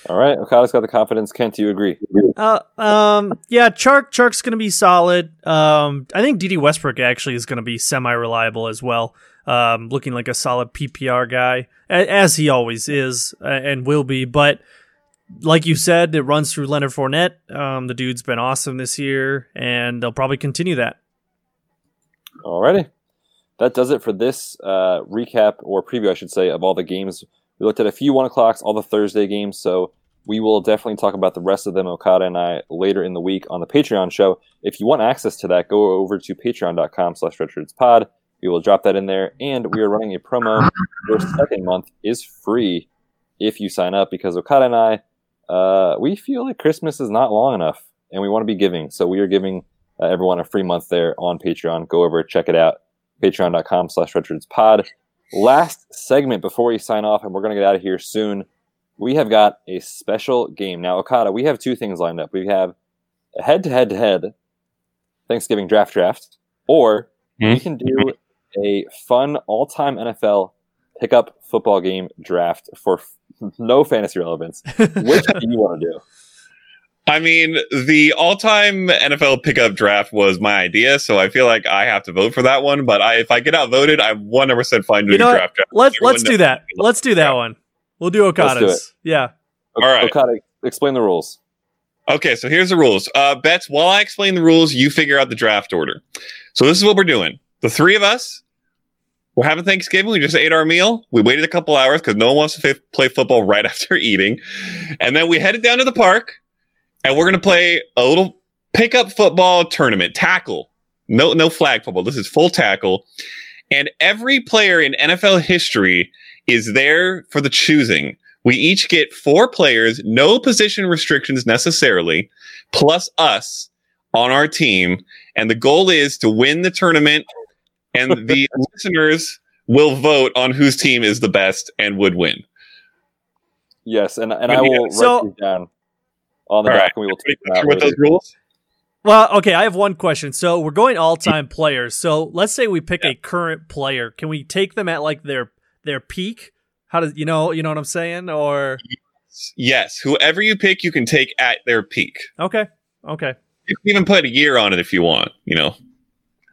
All right, Okada's got the confidence. Kent, do you agree? Uh, um, yeah, Chark Chark's going to be solid. Um, I think DD Westbrook actually is going to be semi reliable as well. Um, looking like a solid PPR guy as he always is and will be. But like you said, it runs through Leonard Fournette. Um, the dude's been awesome this year, and they'll probably continue that. Alrighty, that does it for this uh, recap or preview, I should say, of all the games we looked at a few one o'clocks, all the Thursday games, so we will definitely talk about the rest of them, Okada and I, later in the week on the Patreon show. If you want access to that, go over to patreon.com slash pod. We will drop that in there. And we are running a promo. Your second month is free if you sign up because Okada and I, uh, we feel like Christmas is not long enough and we want to be giving. So we are giving uh, everyone a free month there on Patreon. Go over, check it out. Patreon.com slash pod last segment before we sign off, and we're going to get out of here soon. We have got a special game. Now, Okada, we have two things lined up. We have a head to head to head Thanksgiving draft draft, or mm-hmm. we can do a fun all time NFL pickup football game draft for no fantasy relevance. Which do you want to do? [laughs] I mean, the all-time NFL pickup draft was my idea, so I feel like I have to vote for that one. But I, if I get outvoted, I'm 100 percent fine doing you know draft. draft. Let's let's do that. Let's do that one. We'll do Okada's. Do yeah. All right. Okada, explain the rules. Okay, so here's the rules. Uh, Betz, while I explain the rules, you figure out the draft order. So this is what we're doing. The three of us, we're having Thanksgiving. We just ate our meal. We waited a couple hours because no one wants to f- play football [laughs] right after eating. And then we headed down to the park and we're going to play a little pickup football tournament, tackle. No, no flag football. This is full tackle. And every player in NFL history is there for the choosing. We each get four players, no position restrictions necessarily, plus us on our team. And the goal is to win the tournament. And the [laughs] listeners will vote on whose team is the best and would win. Yes, and, and I will so, write these down on the All dock, right. and we will take them out. With those rules. Well, okay, I have one question. So we're going all-time players. So let's say we pick yeah. a current player. Can we take them at like their their peak? How does you know you know what I'm saying? Or yes, whoever you pick, you can take at their peak. Okay, okay. You can even put a year on it if you want. You know,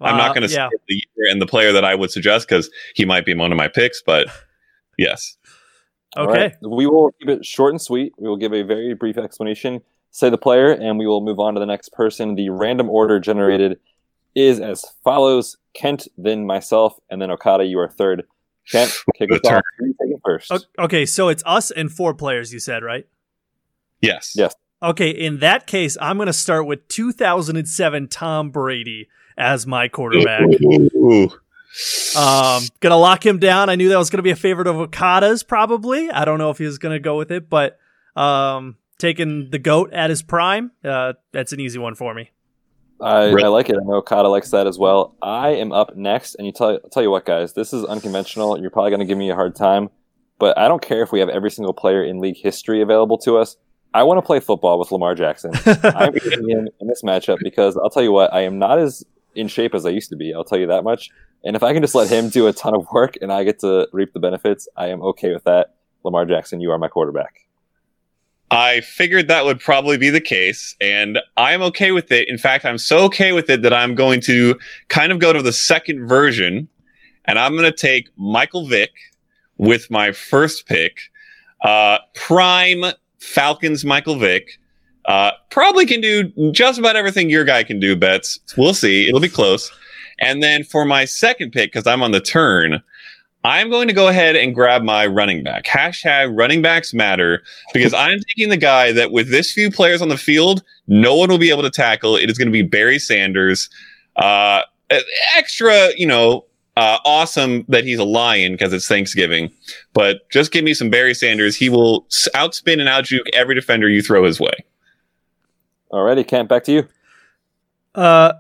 I'm not going to uh, yeah. the year and the player that I would suggest because he might be one of my picks. But [laughs] yes. Okay. Right. We will keep it short and sweet. We will give a very brief explanation, say the player, and we will move on to the next person. The random order generated is as follows Kent, then myself, and then Okada. You are third. Kent, [sighs] kick us off. first. Okay, so it's us and four players, you said, right? Yes. Yes. Okay, in that case, I'm going to start with 2007 Tom Brady as my quarterback. Ooh. Um, gonna lock him down. I knew that was gonna be a favorite of Okada's probably. I don't know if he was gonna go with it, but um, taking the goat at his prime, uh, that's an easy one for me. I, I like it. I know Okada likes that as well. I am up next, and you tell I'll tell you what, guys, this is unconventional. You're probably gonna give me a hard time, but I don't care if we have every single player in league history available to us. I want to play football with Lamar Jackson. [laughs] I'm picking him in this matchup because I'll tell you what, I am not as in shape as I used to be. I'll tell you that much. And if I can just let him do a ton of work and I get to reap the benefits, I am okay with that. Lamar Jackson, you are my quarterback. I figured that would probably be the case, and I'm okay with it. In fact, I'm so okay with it that I'm going to kind of go to the second version, and I'm going to take Michael Vick with my first pick. Uh, prime Falcons Michael Vick. Uh, probably can do just about everything your guy can do, Betz. We'll see. It'll be close. And then for my second pick, because I'm on the turn, I'm going to go ahead and grab my running back. Hashtag running backs matter because I'm taking the guy that with this few players on the field, no one will be able to tackle. It is going to be Barry Sanders. Uh, extra, you know, uh, awesome that he's a lion because it's Thanksgiving. But just give me some Barry Sanders. He will outspin and outjuke every defender you throw his way. Alrighty, Kent, back to you. Uh,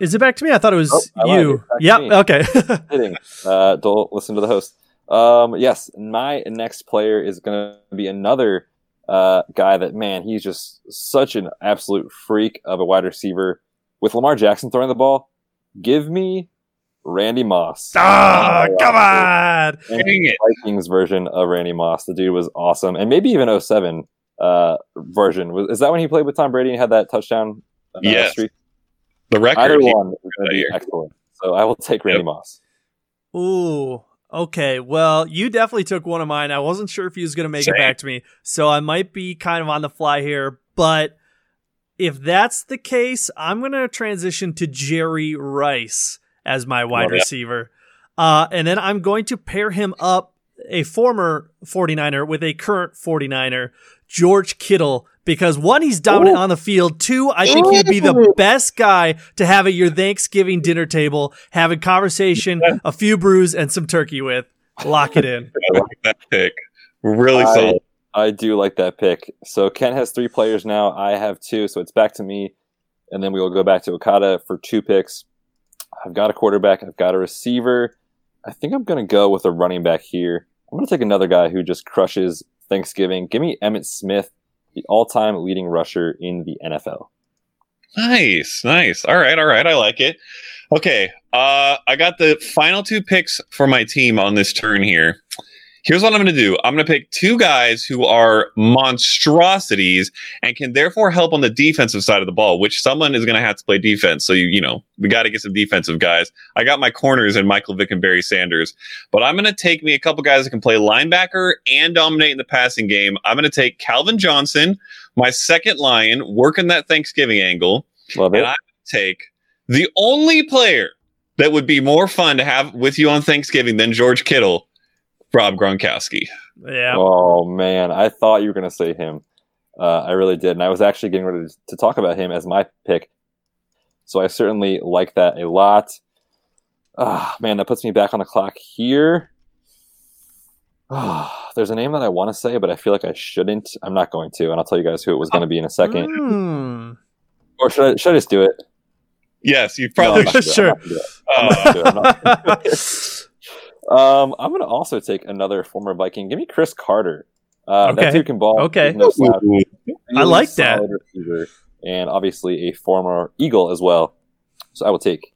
is it back to me? I thought it was Oh, you. It's back to Yep. Okay. [laughs] Kidding. Uh, don't listen to the host. Um, yes, my next player is going to be another uh, guy that, man, he's just such an absolute freak of a wide receiver. With Lamar Jackson throwing the ball, give me Randy Moss. Ah, come on. Dang it. Vikings version of Randy Moss. The dude was awesome. And maybe even 07 uh, version. Was, is that when he played with Tom Brady and had that touchdown? Uh, Yes. streak? The record. Either one is going to be excellent. So I will take Randy Yep. Moss. Ooh. Okay. Well, you definitely took one of mine. I wasn't sure if he was going to make Same. it back to me. So I might be kind of on the fly here. But if that's the case, I'm going to transition to Jerry Rice as my wide Love receiver. Uh, and then I'm going to pair him up, a former 49er, with a current 49er, George Kittle. Because one, he's dominant Ooh. on the field. Two, I think he'd be the best guy to have at your Thanksgiving dinner table, having conversation, a few brews, and some turkey with. Lock it in. [laughs] I like that pick. Really I- solid. I do like that pick. So Ken has three players now. I have two. So it's back to me. And then we will go back to Okada for two picks. I've got a quarterback. I've got a receiver. I think I'm going to go with a running back here. I'm going to take another guy who just crushes Thanksgiving. Give me Emmitt Smith, the all time leading rusher in the NFL. Nice, nice. All right, all right. I like it. Okay, uh, I got the final two picks for my team on this turn here. Here's what I'm going to do. I'm going to pick two guys who are monstrosities and can therefore help on the defensive side of the ball, which someone is going to have to play defense. So you, you know, we got to get some defensive guys. I got my corners in Michael Vick and Barry Sanders, but I'm going to take me a couple guys that can play linebacker and dominate in the passing game. I'm going to take Calvin Johnson, my second lion, working that Thanksgiving angle Love it. and I take the only player that would be more fun to have with you on Thanksgiving than George Kittle, Rob Gronkowski. Yeah. Oh man, I thought you were going to say him. Uh, I really did, and I was actually getting ready to talk about him as my pick. So I certainly like that a lot. Ah, man, that puts me back on the clock here. Ah, there's a name that I want to say, but I feel like I shouldn't. I'm not going to, and I'll tell you guys who it was going to be in a second. Hmm. Or should I? Should I just do it? Yes, you probably. not [laughs] gonna do it. Sure. [laughs] [laughs] Um, I'm going to also take another former Viking. Give me Cris Carter. Uh, Okay. That dude can ball. Okay. No. [laughs] I like that. receiver, and obviously a former Eagle as well. So I will take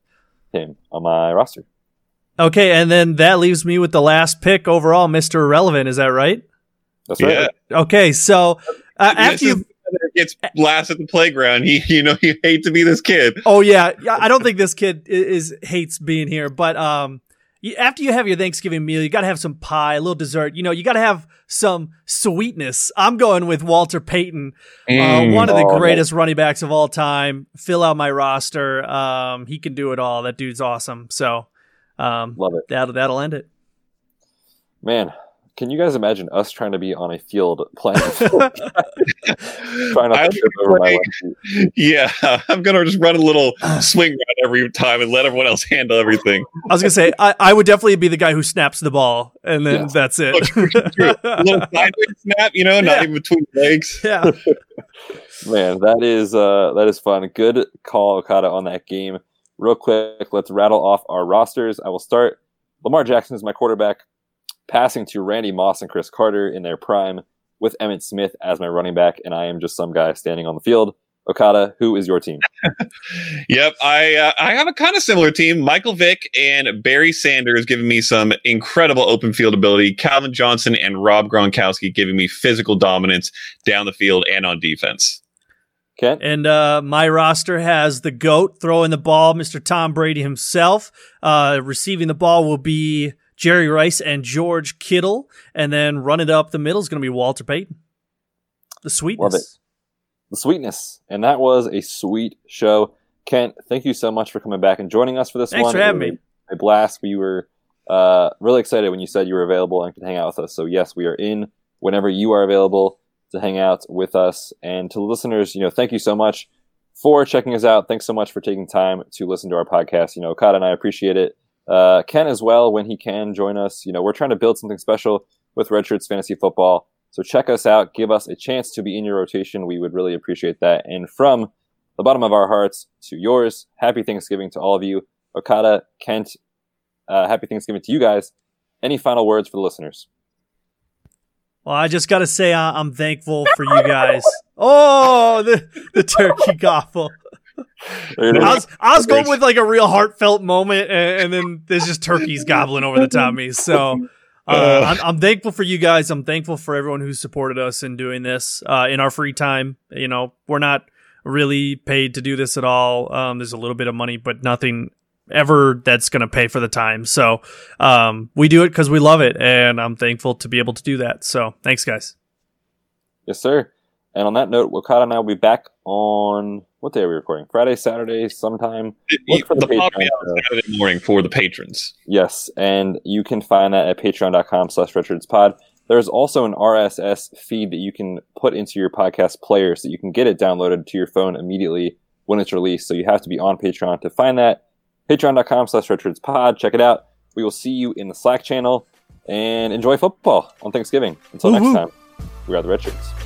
him on my roster. Okay, and then that leaves me with the last pick overall, Mr. Irrelevant. Is that right? That's right. Yeah. Okay, so uh, after This you. gets last at the playground. He, you know, you hate to be this kid. Oh yeah, yeah. I don't think this kid i- is, hates being here, but um, you, after you have your Thanksgiving meal, you got to have some pie, a little dessert. You know, you got to have some sweetness. I'm going with Walter Payton, uh, Mm. one of the Oh, greatest running backs of all time. Fill out my roster. Um, he can do it all. That dude's awesome. So, um, Love it. that'll that'll end it. Man, can you guys imagine us trying to be on a field [laughs] playing? [laughs] trying not to trip over my left. [laughs] Yeah, I'm gonna just run a little [sighs] swing route every time and let everyone else handle everything. I was gonna say I, I would definitely be the guy who snaps the ball, and then Yes. that's it. Oh, true, true, true. A little sideways snap, you know, not Yeah. even between legs. yeah. Man, that is uh, that is fun. Good call, Okada, on that game. Real quick, let's rattle off our rosters. I will start. Lamar Jackson is my quarterback, passing to Randy Moss and Cris Carter in their prime, with Emmitt Smith as my running back, and I am just some guy standing on the field. Okada, who is your team? [laughs] Yep, I uh, I have a kind of similar team. Michael Vick and Barry Sanders giving me some incredible open field ability. Calvin Johnson and Rob Gronkowski giving me physical dominance down the field and on defense. Kent? And uh, my roster has the GOAT throwing the ball, Mr. Tom Brady himself. Uh, receiving the ball will be Jerry Rice and George Kittle. And then running up the middle is going to be Walter Payton. The sweetness. Love it. The sweetness. And that was a sweet show. Kent, thank you so much for coming back and joining us for this Thanks one. for having me. A blast. We were uh, really excited when you said you were available and could hang out with us. So, yes, we are in whenever you are available to hang out with us. And to the listeners, you know, thank you so much for checking us out. Thanks so much for taking time to listen to our podcast. You know, Okada and I appreciate it. Uh, Ken as well when he can join us. You know, we're trying to build something special with Red Shirts Fantasy Football. So check us out. Give us a chance to be in your rotation. We would really appreciate that. And from the bottom of our hearts to yours, happy Thanksgiving to all of you. Okada, Kent, uh, happy Thanksgiving to you guys. Any final words for the listeners? Well, I just got to say uh, I'm thankful for you guys. Oh, the the turkey gobble. [laughs] I was I was going with like a real heartfelt moment, and, and then there's just turkeys gobbling over the top of me. So [laughs] uh, I'm, I'm, thankful for you guys. I'm thankful for everyone who supported us in doing this uh, in our free time. You know, we're not really paid to do this at all. Um, there's a little bit of money, but nothing ever that's going to pay for the time. So um, we do it because we love it, and I'm thankful to be able to do that. So thanks, guys. Yes, sir. And on that note, Okada and I will be back on what day are we recording? Friday, Saturday, sometime. Look for the, the Saturday morning for the patrons. Yes, and you can find that at patreon.com slash Pod. There's also an RSS feed that you can put into your podcast player so you can get it downloaded to your phone immediately when it's released. So you have to be on Patreon to find that. Patreon.com slash Pod. Check it out. We will see you in the Slack channel and enjoy football on Thanksgiving. Until Woo-hoo. next time, we are the Red Shirts.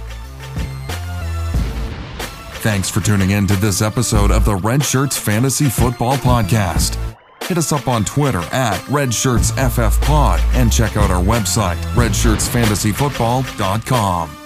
Thanks for tuning in to this episode of the Red Shirts Fantasy Football Podcast. Hit us up on Twitter at RedShirtsFFPod and check out our website, redshirtsfantasyfootball.com.